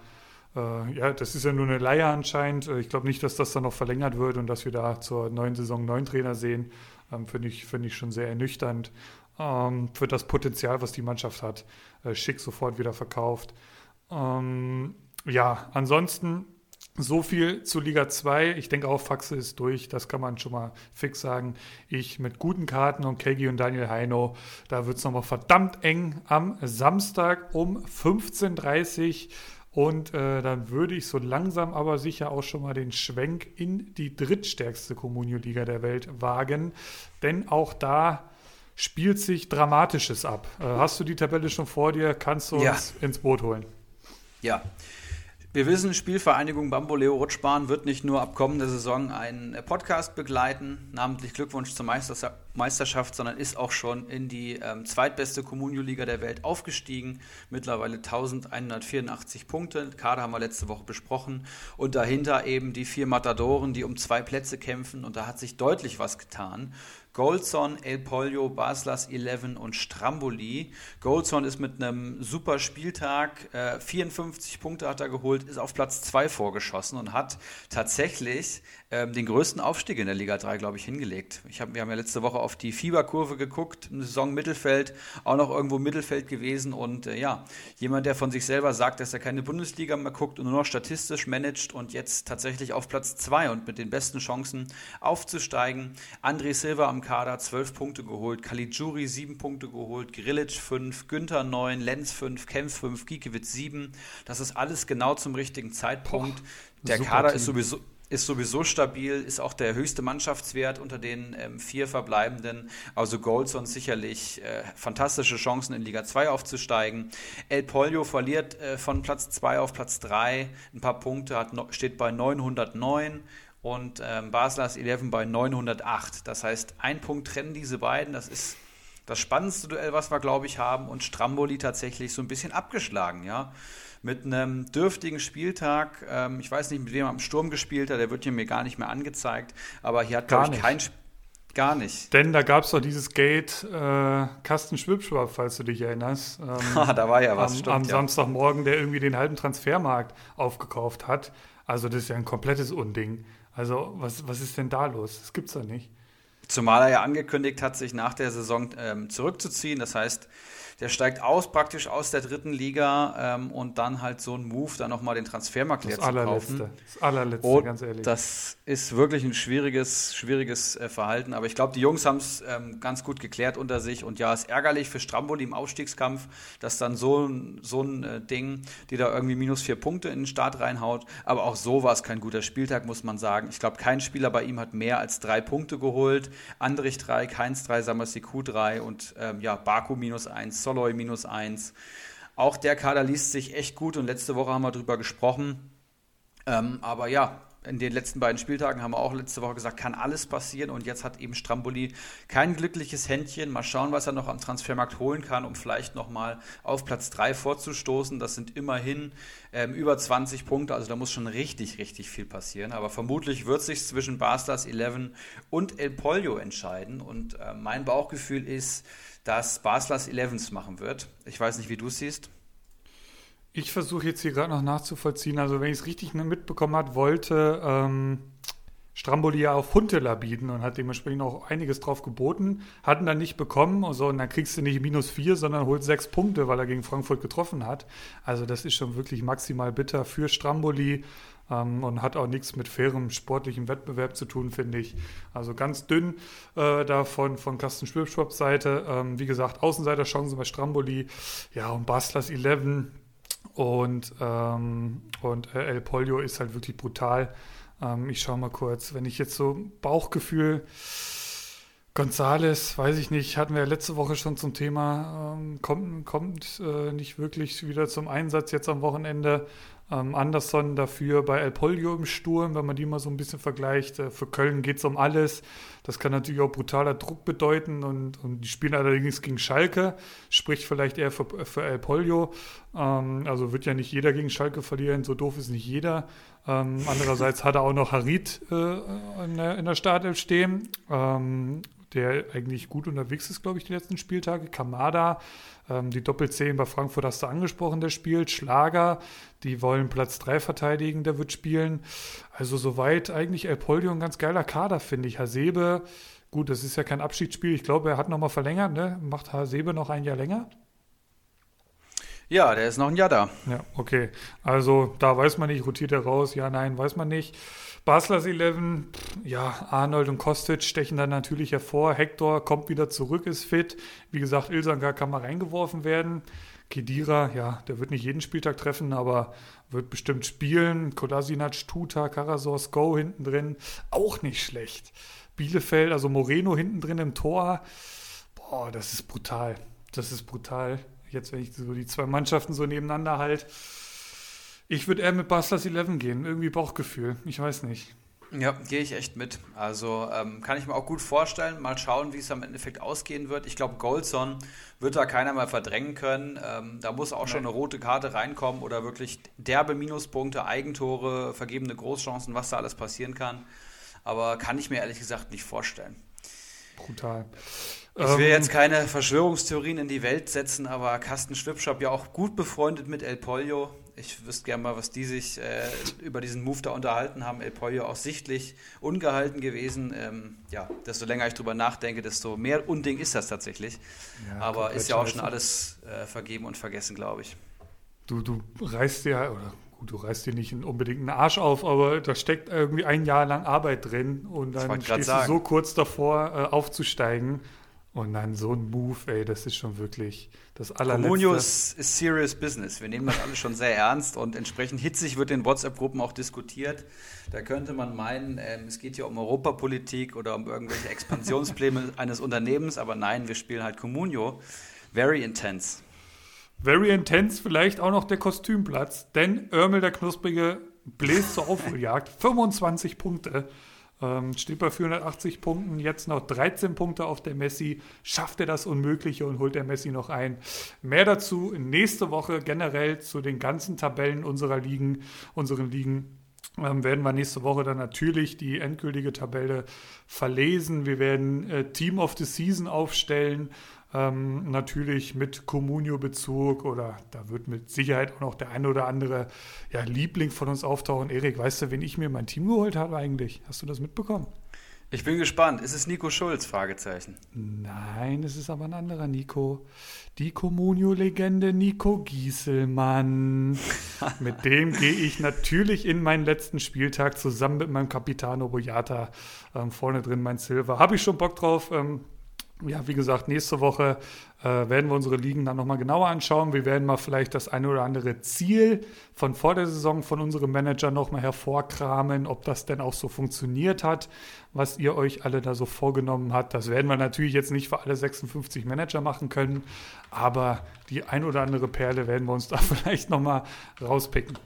äh, ja, das ist ja nur eine Leier anscheinend. Äh, ich glaube nicht, dass das dann noch verlängert wird und dass wir da zur neuen Saison neuen Trainer sehen. Ähm, Finde ich, find ich schon sehr ernüchternd. Ähm, für das Potenzial, was die Mannschaft hat, äh, schick sofort wieder verkauft. Ähm, ja, ansonsten so viel zu Liga 2. Ich denke auch, Faxe ist durch. Das kann man schon mal fix sagen. Ich mit guten Karten und Kegi und Daniel Heino, da wird es nochmal verdammt eng am Samstag um 15.30 Uhr. Und äh, dann würde ich so langsam aber sicher auch schon mal den Schwenk in die drittstärkste Communio-Liga der Welt wagen. Denn auch da spielt sich Dramatisches ab. Äh, hast du die Tabelle schon vor dir? Kannst du ja. uns ins Boot holen? Ja, wir wissen, Spielvereinigung Bamboleo Rutschbahn wird nicht nur ab kommender Saison einen Podcast begleiten, namentlich Glückwunsch zur Meisterschaft, sondern ist auch schon in die ähm, zweitbeste Communio-Liga der Welt aufgestiegen. Mittlerweile 1184 Punkte. Kader haben wir letzte Woche besprochen. Und dahinter eben die vier Matadoren, die um zwei Plätze kämpfen. Und da hat sich deutlich was getan. Goldson, El Pollo, Baslas 11 und Stramboli. Goldson ist mit einem super Spieltag, äh, 54 Punkte hat er geholt, ist auf Platz 2 vorgeschossen und hat tatsächlich ähm, den größten Aufstieg in der Liga 3, glaube ich, hingelegt. Ich hab, wir haben ja letzte Woche auf die Fieberkurve geguckt, eine Saison Mittelfeld, auch noch irgendwo Mittelfeld gewesen und äh, ja, jemand, der von sich selber sagt, dass er keine Bundesliga mehr guckt und nur noch statistisch managt und jetzt tatsächlich auf Platz 2 und mit den besten Chancen aufzusteigen. André Silva am Kader 12 Punkte geholt, Caligiuri 7 Punkte geholt, Grilic 5, Günther 9, Lenz 5, Kempf 5, Giekewitz 7. Das ist alles genau zum richtigen Zeitpunkt. Boah, der Kader Team. ist sowieso ist sowieso stabil, ist auch der höchste Mannschaftswert unter den ähm, vier verbleibenden. Also Goldson sicherlich äh, fantastische Chancen in Liga 2 aufzusteigen. El Pollo verliert äh, von Platz 2 auf Platz 3 ein paar Punkte, hat, steht bei 909 und ähm, Baslas 11 bei 908. Das heißt, ein Punkt trennen diese beiden. Das ist das spannendste Duell, was wir, glaube ich, haben. Und Stramboli tatsächlich so ein bisschen abgeschlagen, ja mit einem dürftigen Spieltag. Ähm, ich weiß nicht, mit wem er am Sturm gespielt hat, der wird hier mir gar nicht mehr angezeigt, aber hier hat, glaube ich, kein Spiel. Gar nicht. Denn da gab es doch dieses Gate äh, Kasten Schwibschwab, falls du dich erinnerst. Ähm, [laughs] da war ja was. Am, stimmt, am ja. Samstagmorgen, der irgendwie den halben Transfermarkt aufgekauft hat. Also das ist ja ein komplettes Unding. Also was, was ist denn da los? Das gibt's doch nicht. Zumal er ja angekündigt hat, sich nach der Saison ähm, zurückzuziehen. Das heißt, der steigt aus praktisch aus der dritten Liga ähm, und dann halt so ein Move, dann nochmal den Transfermarkt leer zu kaufen. Das allerletzte, und ganz ehrlich. Das ist wirklich ein schwieriges, schwieriges äh, Verhalten. Aber ich glaube, die Jungs haben es ähm, ganz gut geklärt unter sich. Und ja, es ist ärgerlich für Stramboli im Aufstiegskampf, dass dann so, so ein äh, Ding, die da irgendwie minus vier Punkte in den Start reinhaut. Aber auch so war es kein guter Spieltag, muss man sagen. Ich glaube, kein Spieler bei ihm hat mehr als drei Punkte geholt. Andrich drei, Keins drei, Samasiku drei und ähm, ja, Baku minus eins, Soloy minus 1. Auch der Kader liest sich echt gut und letzte Woche haben wir darüber gesprochen. Ähm, aber ja, in den letzten beiden Spieltagen haben wir auch letzte Woche gesagt, kann alles passieren und jetzt hat eben Stramboli kein glückliches Händchen. Mal schauen, was er noch am Transfermarkt holen kann, um vielleicht nochmal auf Platz 3 vorzustoßen. Das sind immerhin ähm, über 20 Punkte, also da muss schon richtig, richtig viel passieren. Aber vermutlich wird sich zwischen Barstars 11 und El Pollo entscheiden und äh, mein Bauchgefühl ist, dass Baslers 11s machen wird. Ich weiß nicht, wie du es siehst. Ich versuche jetzt hier gerade noch nachzuvollziehen. Also, wenn ich es richtig mitbekommen habe, wollte ähm, Stramboli ja auf Huntela bieten und hat dementsprechend auch einiges drauf geboten. Hatten dann nicht bekommen. Also, und dann kriegst du nicht minus vier, sondern holt sechs Punkte, weil er gegen Frankfurt getroffen hat. Also, das ist schon wirklich maximal bitter für Stramboli ähm, und hat auch nichts mit fairem sportlichem Wettbewerb zu tun, finde ich. Also ganz dünn äh, da von, von Carsten Schwibschwabs Seite. Ähm, wie gesagt, Außenseiterchancen bei Stramboli, ja, und Bastlers 11 und, ähm, und äh, El Polio ist halt wirklich brutal. Ähm, ich schaue mal kurz, wenn ich jetzt so Bauchgefühl. Gonzales, weiß ich nicht, hatten wir ja letzte Woche schon zum Thema, ähm, kommt, kommt äh, nicht wirklich wieder zum Einsatz jetzt am Wochenende. Ähm, Anderson dafür bei El Polio im Sturm, wenn man die mal so ein bisschen vergleicht. Äh, für Köln geht es um alles. Das kann natürlich auch brutaler Druck bedeuten und, und die spielen allerdings gegen Schalke, spricht vielleicht eher für, für El Polio. Ähm, also wird ja nicht jeder gegen Schalke verlieren, so doof ist nicht jeder. Ähm, andererseits hat er auch noch Harit äh, in, der, in der Startelf stehen. Ähm, der eigentlich gut unterwegs ist, glaube ich, die letzten Spieltage. Kamada, die Doppelzehn bei Frankfurt hast du angesprochen, der spielt. Schlager, die wollen Platz 3 verteidigen, der wird spielen. Also soweit eigentlich El Polio ein ganz geiler Kader, finde ich. Hasebe, gut, das ist ja kein Abschiedsspiel. Ich glaube, er hat nochmal verlängert, ne? Macht Hasebe noch ein Jahr länger? Ja, der ist noch ein Jahr da. Ja, okay. Also da weiß man nicht, rotiert er raus, ja, nein, weiß man nicht. Baslers 11, ja, Arnold und Kostic stechen dann natürlich hervor. Hector kommt wieder zurück, ist fit. Wie gesagt, Ilsangar kann mal reingeworfen werden. Kedira, ja, der wird nicht jeden Spieltag treffen, aber wird bestimmt spielen. Kolasinac, Tuta, Karasor, Go hinten drin, auch nicht schlecht. Bielefeld, also Moreno hinten drin im Tor. Boah, das ist brutal. Das ist brutal. Jetzt, wenn ich so die zwei Mannschaften so nebeneinander halt. Ich würde eher mit Bastas 11 gehen. Irgendwie Bauchgefühl. Ich weiß nicht. Ja, gehe ich echt mit. Also ähm, kann ich mir auch gut vorstellen. Mal schauen, wie es am Endeffekt ausgehen wird. Ich glaube, Goldson wird da keiner mal verdrängen können. Ähm, da muss auch Nein. schon eine rote Karte reinkommen oder wirklich derbe Minuspunkte, Eigentore, vergebene Großchancen, was da alles passieren kann. Aber kann ich mir ehrlich gesagt nicht vorstellen. Brutal. Ich will ähm, jetzt keine Verschwörungstheorien in die Welt setzen, aber Carsten Schwipschap ja auch gut befreundet mit El Pollo. Ich wüsste gerne mal, was die sich äh, über diesen Move da unterhalten haben. El Pollo auch sichtlich ungehalten gewesen. Ähm, ja, desto länger ich drüber nachdenke, desto mehr Unding ist das tatsächlich. Ja, Aber ist ja auch schon alles äh, vergeben und vergessen, glaube ich. Du, du reißt dir, oder gut, du reißt dir nicht unbedingt einen Arsch auf, aber da steckt irgendwie ein Jahr lang Arbeit drin und dann stehst du so kurz davor, äh, aufzusteigen. Und dann so ein Move, ey, das ist schon wirklich das allerletzte. Comunio ist, ist serious business. Wir nehmen das alles schon sehr ernst und entsprechend hitzig wird in WhatsApp-Gruppen auch diskutiert. Da könnte man meinen, ähm, es geht hier um Europapolitik oder um irgendwelche Expansionspläne [laughs] eines Unternehmens, aber nein, wir spielen halt Comunio. Very intense. Very intense, vielleicht auch noch der Kostümplatz, denn Örmel der Knusprige bläst zur Aufholjagd. [laughs] 25 Punkte. Ähm, steht bei 480 Punkten, jetzt noch 13 Punkte auf der Messi. Schafft er das Unmögliche und holt der Messi noch ein? Mehr dazu nächste Woche generell zu den ganzen Tabellen unserer Ligen, unseren Ligen. Ähm, werden wir nächste Woche dann natürlich die endgültige Tabelle verlesen. Wir werden äh, Team of the Season aufstellen. Ähm, natürlich mit Communio-Bezug oder da wird mit Sicherheit auch noch der eine oder andere ja, Liebling von uns auftauchen. Erik, weißt du, wen ich mir mein Team geholt habe eigentlich? Hast du das mitbekommen? Ich bin gespannt. Ist es Nico Schulz? Fragezeichen. Nein, es ist aber ein anderer Nico. Die Comunio-Legende Nico Gieselmann. [laughs] mit dem gehe ich natürlich in meinen letzten Spieltag zusammen mit meinem Capitano Boyata ähm, vorne drin, mein Silver. Habe ich schon Bock drauf. Ähm, ja, wie gesagt, nächste Woche äh, werden wir unsere Ligen dann nochmal genauer anschauen. Wir werden mal vielleicht das eine oder andere Ziel von vor der Saison von unserem Manager nochmal hervorkramen, ob das denn auch so funktioniert hat, was ihr euch alle da so vorgenommen habt. Das werden wir natürlich jetzt nicht für alle 56 Manager machen können, aber die ein oder andere Perle werden wir uns da [laughs] vielleicht nochmal rauspicken.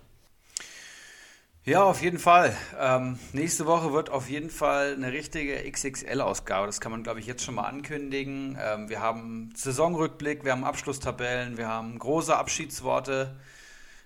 Ja, auf jeden Fall. Ähm, nächste Woche wird auf jeden Fall eine richtige XXL-Ausgabe. Das kann man, glaube ich, jetzt schon mal ankündigen. Ähm, wir haben Saisonrückblick, wir haben Abschlusstabellen, wir haben große Abschiedsworte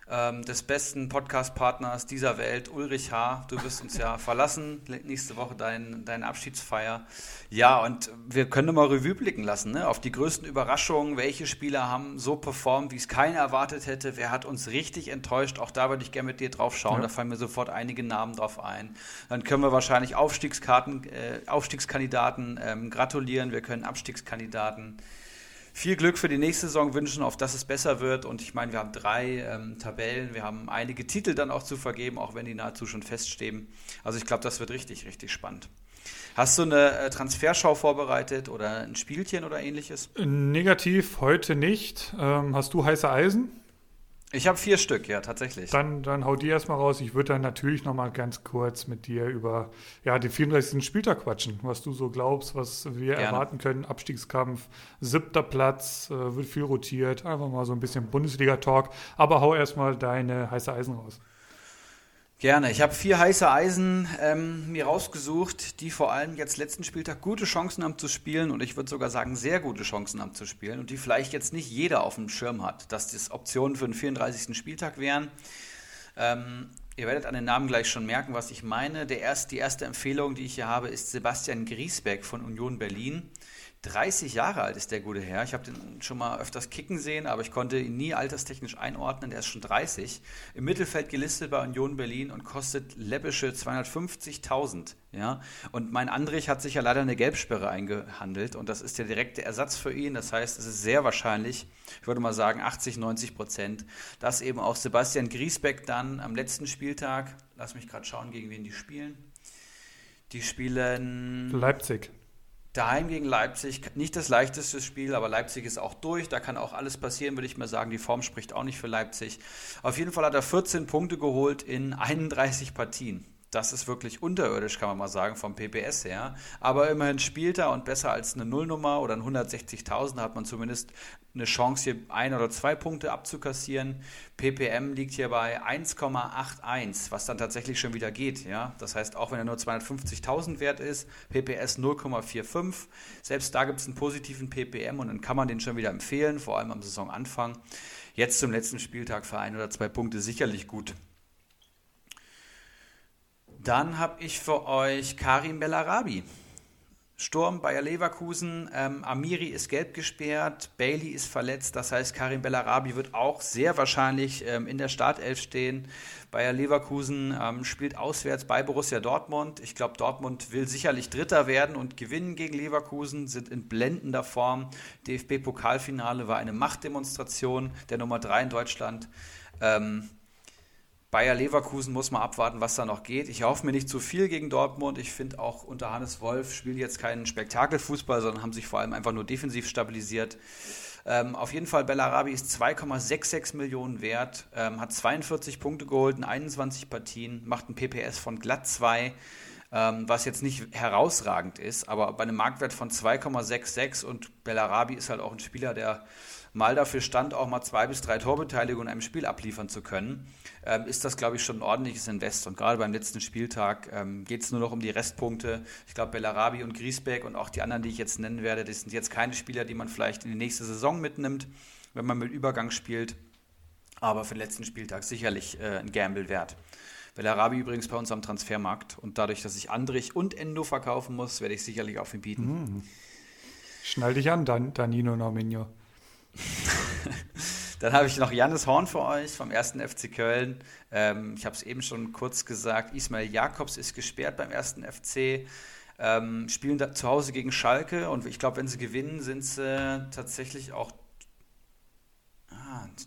ähm, des besten Podcast-Partners dieser Welt, Ulrich H. Du wirst uns ja [laughs] verlassen. Nächste Woche dein, deine Abschiedsfeier. Ja, und wir können mal Revue blicken lassen ne? auf die größten Überraschungen. Welche Spieler haben so performt, wie es keiner erwartet hätte? Wer hat uns richtig enttäuscht? Auch da würde ich gerne mit dir drauf schauen. Ja. Da fallen mir sofort einige Namen drauf ein. Dann können wir wahrscheinlich Aufstiegskarten, äh, Aufstiegskandidaten ähm, gratulieren. Wir können Abstiegskandidaten viel Glück für die nächste Saison wünschen, auf dass es besser wird. Und ich meine, wir haben drei ähm, Tabellen, wir haben einige Titel dann auch zu vergeben, auch wenn die nahezu schon feststehen. Also ich glaube, das wird richtig, richtig spannend. Hast du eine äh, Transferschau vorbereitet oder ein Spielchen oder ähnliches? Negativ, heute nicht. Ähm, hast du heiße Eisen? Ich habe vier Stück, ja, tatsächlich. Dann, dann hau die erstmal raus. Ich würde dann natürlich noch mal ganz kurz mit dir über ja, den 34. Spieltag quatschen, was du so glaubst, was wir Gerne. erwarten können. Abstiegskampf, siebter Platz, äh, wird viel rotiert. Einfach mal so ein bisschen Bundesliga-Talk. Aber hau erstmal deine heiße Eisen raus. Gerne. Ich habe vier heiße Eisen ähm, mir rausgesucht, die vor allem jetzt letzten Spieltag gute Chancen haben zu spielen und ich würde sogar sagen sehr gute Chancen haben zu spielen und die vielleicht jetzt nicht jeder auf dem Schirm hat, dass das Optionen für den 34. Spieltag wären. Ähm, ihr werdet an den Namen gleich schon merken, was ich meine. Der erst, die erste Empfehlung, die ich hier habe, ist Sebastian Griesbeck von Union Berlin. 30 Jahre alt ist der gute Herr. Ich habe den schon mal öfters kicken sehen, aber ich konnte ihn nie alterstechnisch einordnen. Der ist schon 30. Im Mittelfeld gelistet bei Union Berlin und kostet läppische 250.000. Ja? Und mein Andrich hat sich ja leider eine Gelbsperre eingehandelt und das ist der direkte Ersatz für ihn. Das heißt, es ist sehr wahrscheinlich, ich würde mal sagen 80, 90 Prozent, dass eben auch Sebastian Griesbeck dann am letzten Spieltag, lass mich gerade schauen, gegen wen die spielen. Die spielen. Leipzig. Daheim gegen Leipzig, nicht das leichteste Spiel, aber Leipzig ist auch durch. Da kann auch alles passieren, würde ich mal sagen. Die Form spricht auch nicht für Leipzig. Auf jeden Fall hat er 14 Punkte geholt in 31 Partien das ist wirklich unterirdisch, kann man mal sagen, vom PPS her. Aber immerhin spielt er und besser als eine Nullnummer oder ein 160.000 hat man zumindest eine Chance, hier ein oder zwei Punkte abzukassieren. PPM liegt hier bei 1,81, was dann tatsächlich schon wieder geht. Ja? Das heißt, auch wenn er nur 250.000 wert ist, PPS 0,45. Selbst da gibt es einen positiven PPM und dann kann man den schon wieder empfehlen, vor allem am Saisonanfang. Jetzt zum letzten Spieltag für ein oder zwei Punkte sicherlich gut. Dann habe ich für euch Karim Bellarabi. Sturm, Bayer Leverkusen, ähm, Amiri ist gelb gesperrt, Bailey ist verletzt, das heißt, Karim Bellarabi wird auch sehr wahrscheinlich ähm, in der Startelf stehen. Bayer Leverkusen ähm, spielt auswärts bei Borussia Dortmund. Ich glaube, Dortmund will sicherlich Dritter werden und gewinnen gegen Leverkusen, sind in blendender Form. DFB-Pokalfinale war eine Machtdemonstration der Nummer 3 in Deutschland. Ähm, Bayer Leverkusen muss man abwarten, was da noch geht. Ich hoffe mir nicht zu viel gegen Dortmund. Ich finde auch unter Hannes Wolf spielen jetzt keinen Spektakelfußball, sondern haben sich vor allem einfach nur defensiv stabilisiert. Ähm, auf jeden Fall, Bellarabi ist 2,66 Millionen wert, ähm, hat 42 Punkte geholt in 21 Partien, macht ein PPS von glatt 2, ähm, was jetzt nicht herausragend ist, aber bei einem Marktwert von 2,66 und Bellarabi ist halt auch ein Spieler, der mal dafür stand, auch mal zwei bis drei Torbeteiligungen in einem Spiel abliefern zu können, ähm, ist das, glaube ich, schon ein ordentliches Invest. Und gerade beim letzten Spieltag ähm, geht es nur noch um die Restpunkte. Ich glaube, Bellarabi und Griesbeck und auch die anderen, die ich jetzt nennen werde, das sind jetzt keine Spieler, die man vielleicht in die nächste Saison mitnimmt, wenn man mit Übergang spielt. Aber für den letzten Spieltag sicherlich äh, ein Gamble wert. Bellarabi übrigens bei uns am Transfermarkt. Und dadurch, dass ich Andrich und Endo verkaufen muss, werde ich sicherlich auf ihn bieten. Mhm. Schnall dich an, Dan Danino Norminho. [laughs] Dann habe ich noch Jannis Horn für euch vom 1. FC Köln. Ähm, ich habe es eben schon kurz gesagt. Ismail Jakobs ist gesperrt beim 1. FC. Ähm, spielen zu Hause gegen Schalke und ich glaube, wenn sie gewinnen, sind sie tatsächlich auch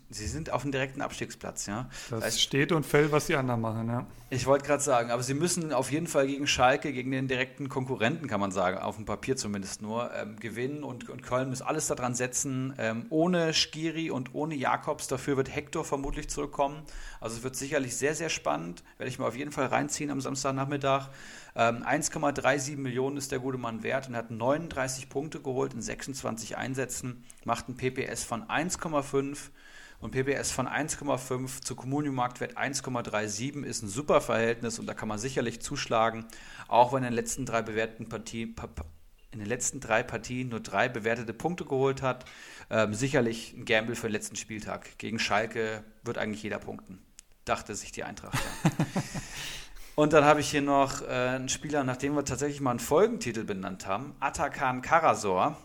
sie sind auf dem direkten Abstiegsplatz, ja. Das, heißt, steht und fällt, was die anderen machen, ja. Ich wollte gerade sagen, aber sie müssen auf jeden Fall gegen Schalke, gegen den direkten Konkurrenten, kann man sagen, auf dem Papier zumindest nur, ähm, gewinnen und, und Köln muss alles daran setzen. Ähm, ohne Skiri und ohne Jakobs, dafür wird Hector vermutlich zurückkommen. Also es wird sicherlich sehr, sehr spannend. Werde ich mir auf jeden Fall reinziehen am Samstagnachmittag. Ähm, 1,37 Millionen ist der gute Mann wert und hat 39 Punkte geholt in 26 Einsätzen, macht ein PPS von 1,5 und PPS von 1,5 zu Communio-Marktwert 1,37 ist ein super Verhältnis und da kann man sicherlich zuschlagen, auch wenn in den letzten drei bewerteten Partien in den letzten drei Partien nur drei bewertete Punkte geholt hat. Ähm, sicherlich ein Gamble für den letzten Spieltag. Gegen Schalke wird eigentlich jeder punkten, dachte sich die Eintracht. [laughs] Und dann habe ich hier noch äh, einen Spieler, nachdem wir tatsächlich mal einen Folgentitel benannt haben, Atakan Karasor.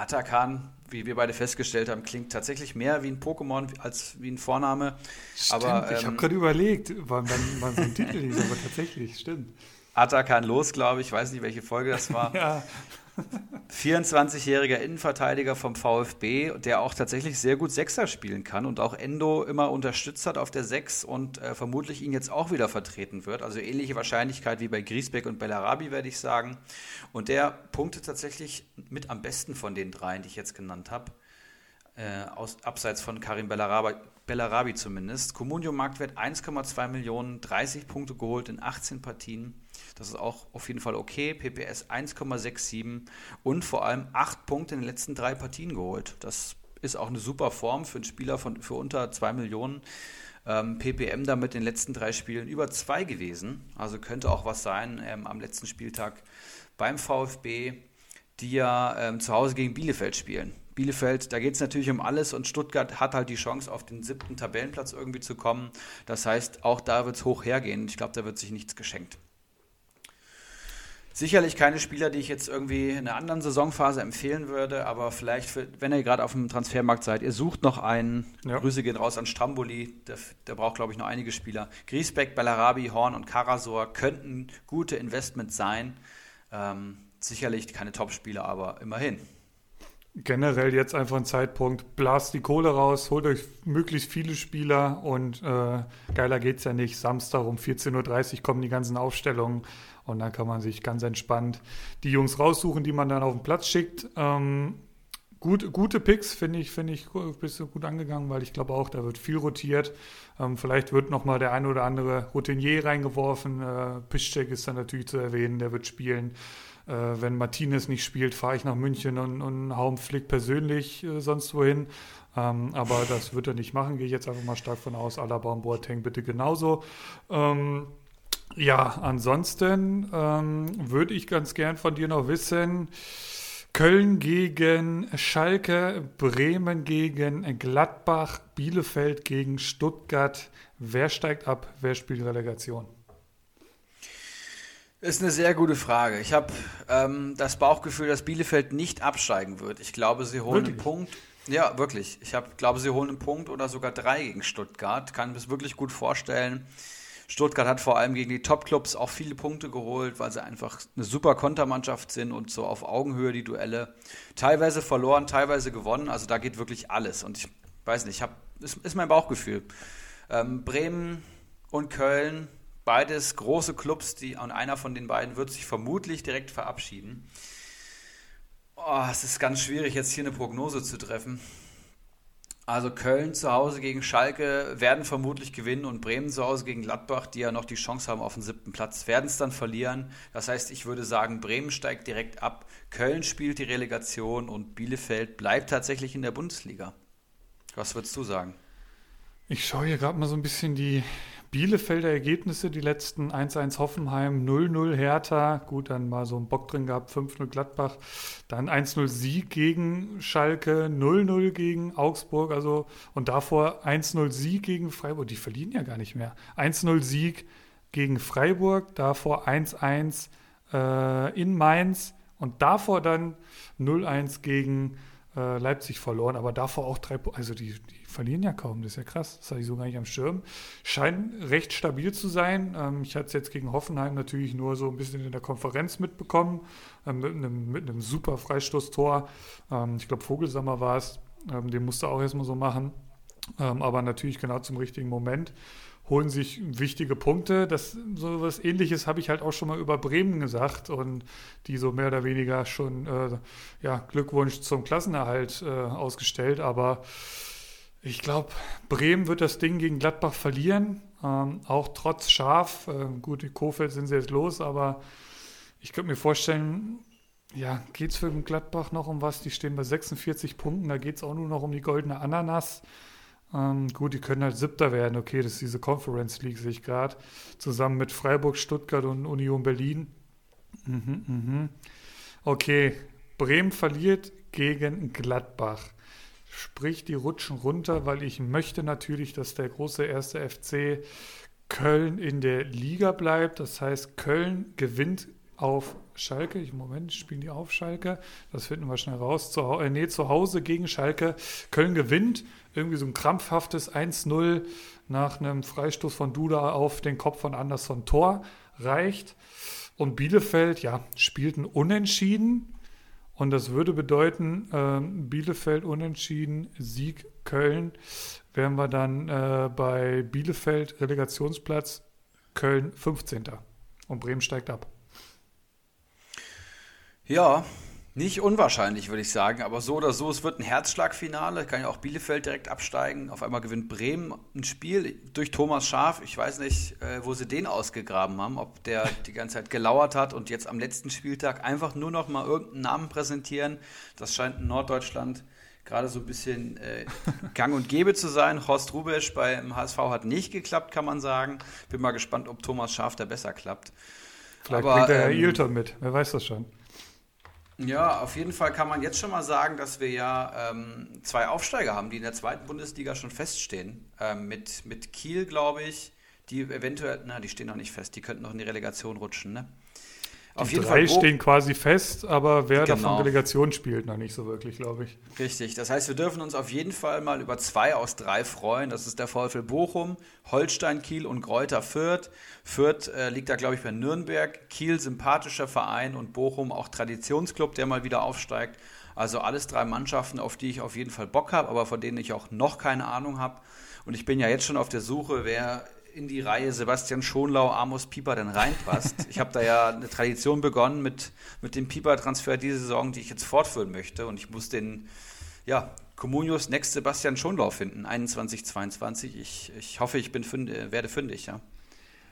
Atakan, wie wir beide festgestellt haben, klingt tatsächlich mehr wie ein Pokémon als wie ein Vorname. Stimmt, aber, ähm, ich habe gerade überlegt, wann, wann so ein Titel hieß, aber tatsächlich, stimmt. Atakan los, glaube ich. Ich weiß nicht, welche Folge das war. [laughs] ja. 24-jähriger Innenverteidiger vom VfB, der auch tatsächlich sehr gut Sechser spielen kann und auch Endo immer unterstützt hat auf der Sechs und äh, vermutlich ihn jetzt auch wieder vertreten wird. Also ähnliche Wahrscheinlichkeit wie bei Griesbeck und Bellarabi, werde ich sagen. Und der punktet tatsächlich mit am besten von den dreien, die ich jetzt genannt habe. Äh, abseits von Karim Bellarabi, Bellarabi zumindest. Comunio Marktwert 1,2 Millionen, 30 Punkte geholt in 18 Partien. Das ist auch auf jeden Fall okay. PPS 1,67 und vor allem 8 Punkte in den letzten drei Partien geholt. Das ist auch eine super Form für einen Spieler von, für unter 2 Millionen. Ähm, PPM damit in den letzten drei Spielen über 2 gewesen. Also könnte auch was sein ähm, am letzten Spieltag beim VfB, die ja ähm, zu Hause gegen Bielefeld spielen. Bielefeld, da geht es natürlich um alles und Stuttgart hat halt die Chance, auf den siebten Tabellenplatz irgendwie zu kommen. Das heißt, auch da wird es hoch hergehen. Ich glaube, da wird sich nichts geschenkt. Sicherlich keine Spieler, die ich jetzt irgendwie in einer anderen Saisonphase empfehlen würde, aber vielleicht, für, wenn ihr gerade auf dem Transfermarkt seid, ihr sucht noch einen. Ja. Grüße gehen raus an Stramboli, der, der braucht, glaube ich, noch einige Spieler. Griesbeck, Bellarabi, Horn und Karasor könnten gute Investments sein. Ähm, sicherlich keine Top-Spieler, aber immerhin. Generell jetzt einfach ein Zeitpunkt, blast die Kohle raus, holt euch möglichst viele Spieler und äh, geiler geht's ja nicht. Samstag um 14.30 Uhr kommen die ganzen Aufstellungen und dann kann man sich ganz entspannt die Jungs raussuchen, die man dann auf den Platz schickt. Ähm, gut, gute Picks, finde ich, finde ich, bist du gut angegangen, weil ich glaube auch, da wird viel rotiert. Ähm, vielleicht wird nochmal der ein oder andere Routinier reingeworfen. Äh, Piszczek ist dann natürlich zu erwähnen, der wird spielen. Äh, wenn Martinez nicht spielt, fahre ich nach München und, und hau Flick persönlich äh, sonst wohin. Ähm, aber das wird er nicht machen, gehe ich jetzt einfach mal stark von aus. Alaba und Boateng bitte genauso. Ähm, ja, ansonsten ähm, würde ich ganz gern von dir noch wissen, Köln gegen Schalke, Bremen gegen Gladbach, Bielefeld gegen Stuttgart. Wer steigt ab? Wer spielt Relegation? Ist eine sehr gute Frage. Ich habe ähm, das Bauchgefühl, dass Bielefeld nicht absteigen wird. Ich glaube, sie holen wirklich? einen Punkt. Ja, wirklich. Ich hab, glaube, sie holen einen Punkt oder sogar drei gegen Stuttgart. Kann mir das wirklich gut vorstellen. Stuttgart hat vor allem gegen die Top-Clubs auch viele Punkte geholt, weil sie einfach eine super Kontermannschaft sind und so auf Augenhöhe die Duelle teilweise verloren, teilweise gewonnen. Also da geht wirklich alles. Und ich weiß nicht, ich ist, ist mein Bauchgefühl. Ähm, Bremen und Köln, beides große Clubs, die, und einer von den beiden wird sich vermutlich direkt verabschieden. Oh, es ist ganz schwierig, jetzt hier eine Prognose zu treffen. Also Köln zu Hause gegen Schalke werden vermutlich gewinnen und Bremen zu Hause gegen Gladbach, die ja noch die Chance haben auf den siebten Platz, werden es dann verlieren. Das heißt, ich würde sagen, Bremen steigt direkt ab, Köln spielt die Relegation und Bielefeld bleibt tatsächlich in der Bundesliga. Was würdest du sagen? Ich schaue hier gerade mal so ein bisschen die Bielefelder Ergebnisse, die letzten 1-1 Hoffenheim, 0-0 Hertha, gut, dann mal so einen Bock drin gehabt, 5-0 Gladbach, dann 1-0 Sieg gegen Schalke, 0-0 gegen Augsburg, also und davor 1-0 Sieg gegen Freiburg, die verlieren ja gar nicht mehr. 1-0 Sieg gegen Freiburg, davor 1-1 äh, in Mainz und davor dann 0-1 gegen äh, Leipzig verloren, aber davor auch drei. Also die, die, verlieren ja kaum, das ist ja krass. Das hatte ich so gar nicht am Schirm. Scheint recht stabil zu sein. Ähm, ich hatte es jetzt gegen Hoffenheim natürlich nur so ein bisschen in der Konferenz mitbekommen, äh, mit, einem, mit einem super Freistoßtor. Ähm, ich glaube, Vogelsammer war es. Ähm, den musste auch erstmal so machen. Ähm, aber natürlich genau zum richtigen Moment holen sich wichtige Punkte. Das so was Ähnliches habe ich halt auch schon mal über Bremen gesagt und die so mehr oder weniger schon äh, ja, Glückwunsch zum Klassenerhalt äh, ausgestellt. Aber ich glaube, Bremen wird das Ding gegen Gladbach verlieren, ähm, auch trotz Schaf. Äh, gut, die Kofeld sind sie jetzt los, aber ich könnte mir vorstellen, ja, geht es für Gladbach noch um was? Die stehen bei 46 Punkten, da geht es auch nur noch um die goldene Ananas. Ähm, gut, die können halt Siebter werden. Okay, das ist diese Conference League, sehe ich gerade. Zusammen mit Freiburg, Stuttgart und Union Berlin. Mhm, mhm. Okay, Bremen verliert gegen Gladbach. Sprich, die rutschen runter, weil ich möchte natürlich, dass der große erste FC Köln in der Liga bleibt. Das heißt, Köln gewinnt auf Schalke. Ich, Moment, spielen die auf Schalke? Das finden wir schnell raus. Zu, äh, nee, zu Hause gegen Schalke. Köln gewinnt. Irgendwie so ein krampfhaftes 1-0 nach einem Freistoß von Duda auf den Kopf von Anderson Tor reicht. Und Bielefeld, ja, spielten unentschieden. Und das würde bedeuten, äh, Bielefeld unentschieden, Sieg Köln. Wären wir dann äh, bei Bielefeld Relegationsplatz, Köln 15. Und Bremen steigt ab. Ja, nicht unwahrscheinlich, würde ich sagen, aber so oder so, es wird ein Herzschlagfinale. Kann ja auch Bielefeld direkt absteigen. Auf einmal gewinnt Bremen ein Spiel durch Thomas Schaf. Ich weiß nicht, äh, wo sie den ausgegraben haben, ob der [laughs] die ganze Zeit gelauert hat und jetzt am letzten Spieltag einfach nur noch mal irgendeinen Namen präsentieren. Das scheint in Norddeutschland gerade so ein bisschen äh, gang und gäbe zu sein. Horst Rubesch beim HSV hat nicht geklappt, kann man sagen. Bin mal gespannt, ob Thomas Schaf da besser klappt. Vielleicht Aber, bringt der Herr ähm, Ilton mit, wer weiß das schon. Ja, auf jeden Fall kann man jetzt schon mal sagen, dass wir ja ähm, zwei Aufsteiger haben, die in der zweiten Bundesliga schon feststehen. Ähm, mit, mit Kiel, glaube ich, die eventuell, na, die stehen noch nicht fest, die könnten noch in die Relegation rutschen, ne? Auf die jeden drei Fall, stehen quasi fest, aber wer genau. davon Relegation spielt, noch nicht so wirklich, glaube ich. Richtig. Das heißt, wir dürfen uns auf jeden Fall mal über zwei aus drei freuen. Das ist der VfL Bochum, Holstein Kiel und Gräuter Fürth. Fürth äh, liegt da, glaube ich, bei Nürnberg. Kiel sympathischer Verein und Bochum auch Traditionsclub, der mal wieder aufsteigt. Also alles drei Mannschaften, auf die ich auf jeden Fall Bock habe, aber von denen ich auch noch keine Ahnung habe. Und ich bin ja jetzt schon auf der Suche, wer in die Reihe Sebastian Schonlau, Amos Pieper denn reinpasst. ich habe da ja eine Tradition begonnen mit, mit dem Pieper-Transfer diese Saison, die ich jetzt fortführen möchte. Und ich muss den, ja, Comunius Next Sebastian Schonlau finden, 21, 22. Ich, ich hoffe, ich bin fünd, werde fündig, ja.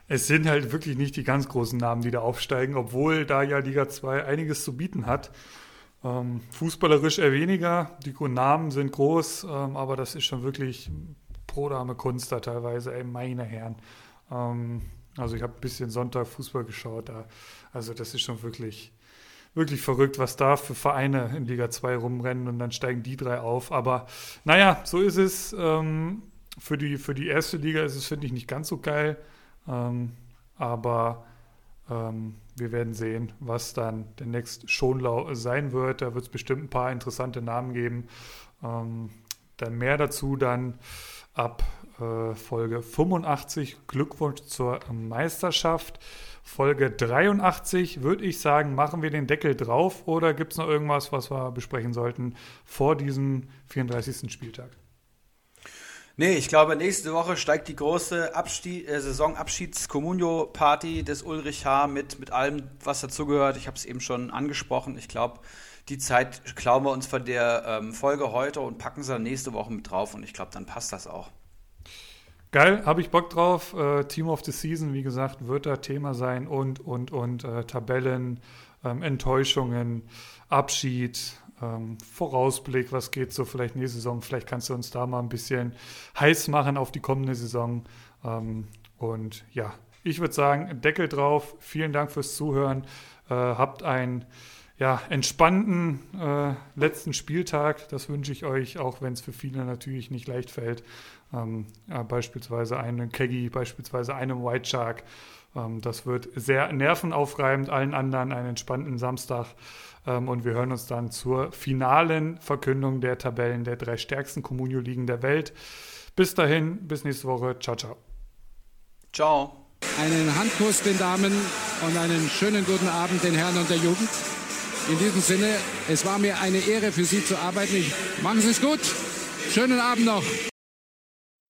Es sind halt wirklich nicht die ganz großen Namen, die da aufsteigen, obwohl da ja Liga 2 einiges zu bieten hat. Ähm, fußballerisch eher weniger, die Namen sind groß, ähm, aber das ist schon wirklich Pro-Dame Kunst da teilweise, ey, meine Herren. Ähm, also ich habe ein bisschen Sonntag Fußball geschaut da. Also das ist schon wirklich, wirklich verrückt, was da für Vereine in Liga 2 rumrennen und dann steigen die drei auf. Aber naja, so ist es. Ähm, für, die, für die erste Liga ist es, finde ich, nicht ganz so geil. Ähm, aber ähm, wir werden sehen, was dann der nächste Schonlau sein wird. Da wird es bestimmt ein paar interessante Namen geben. Ähm, dann mehr dazu dann ab äh, Folge 85. Glückwunsch zur Meisterschaft. Folge 83 würde ich sagen, machen wir den Deckel drauf oder gibt es noch irgendwas, was wir besprechen sollten vor diesem 34. Spieltag? Nee, ich glaube, nächste Woche steigt die große Abschied, äh, Saisonabschieds-Communio-Party des Ulrich H. mit, mit allem, was dazugehört. Ich habe es eben schon angesprochen. Ich glaube, die Zeit klauen wir uns von der ähm, Folge heute und packen sie dann nächste Woche mit drauf und ich glaube, dann passt das auch. Geil, habe ich Bock drauf. Äh, Team of the Season, wie gesagt, wird da Thema sein und, und, und äh, Tabellen, ähm, Enttäuschungen, Abschied, ähm, Vorausblick, was geht so vielleicht nächste Saison. Vielleicht kannst du uns da mal ein bisschen heiß machen auf die kommende Saison. Ähm, und ja, ich würde sagen, Deckel drauf. Vielen Dank fürs Zuhören. Äh, habt ein ja, entspannten äh, letzten Spieltag. Das wünsche ich euch, auch wenn es für viele natürlich nicht leicht fällt. Ähm, ja, beispielsweise einen Keggy, beispielsweise einem White Shark. Ähm, das wird sehr nervenaufreibend, allen anderen einen entspannten Samstag. Ähm, und wir hören uns dann zur finalen Verkündung der Tabellen der drei stärksten Communio-Ligen der Welt. Bis dahin, bis nächste Woche. Ciao, ciao. Ciao. Einen Handkuss den Damen und einen schönen guten Abend den Herren und der Jugend. In diesem Sinne, es war mir eine Ehre für Sie zu arbeiten. Ich, machen Sie es gut. Schönen Abend noch.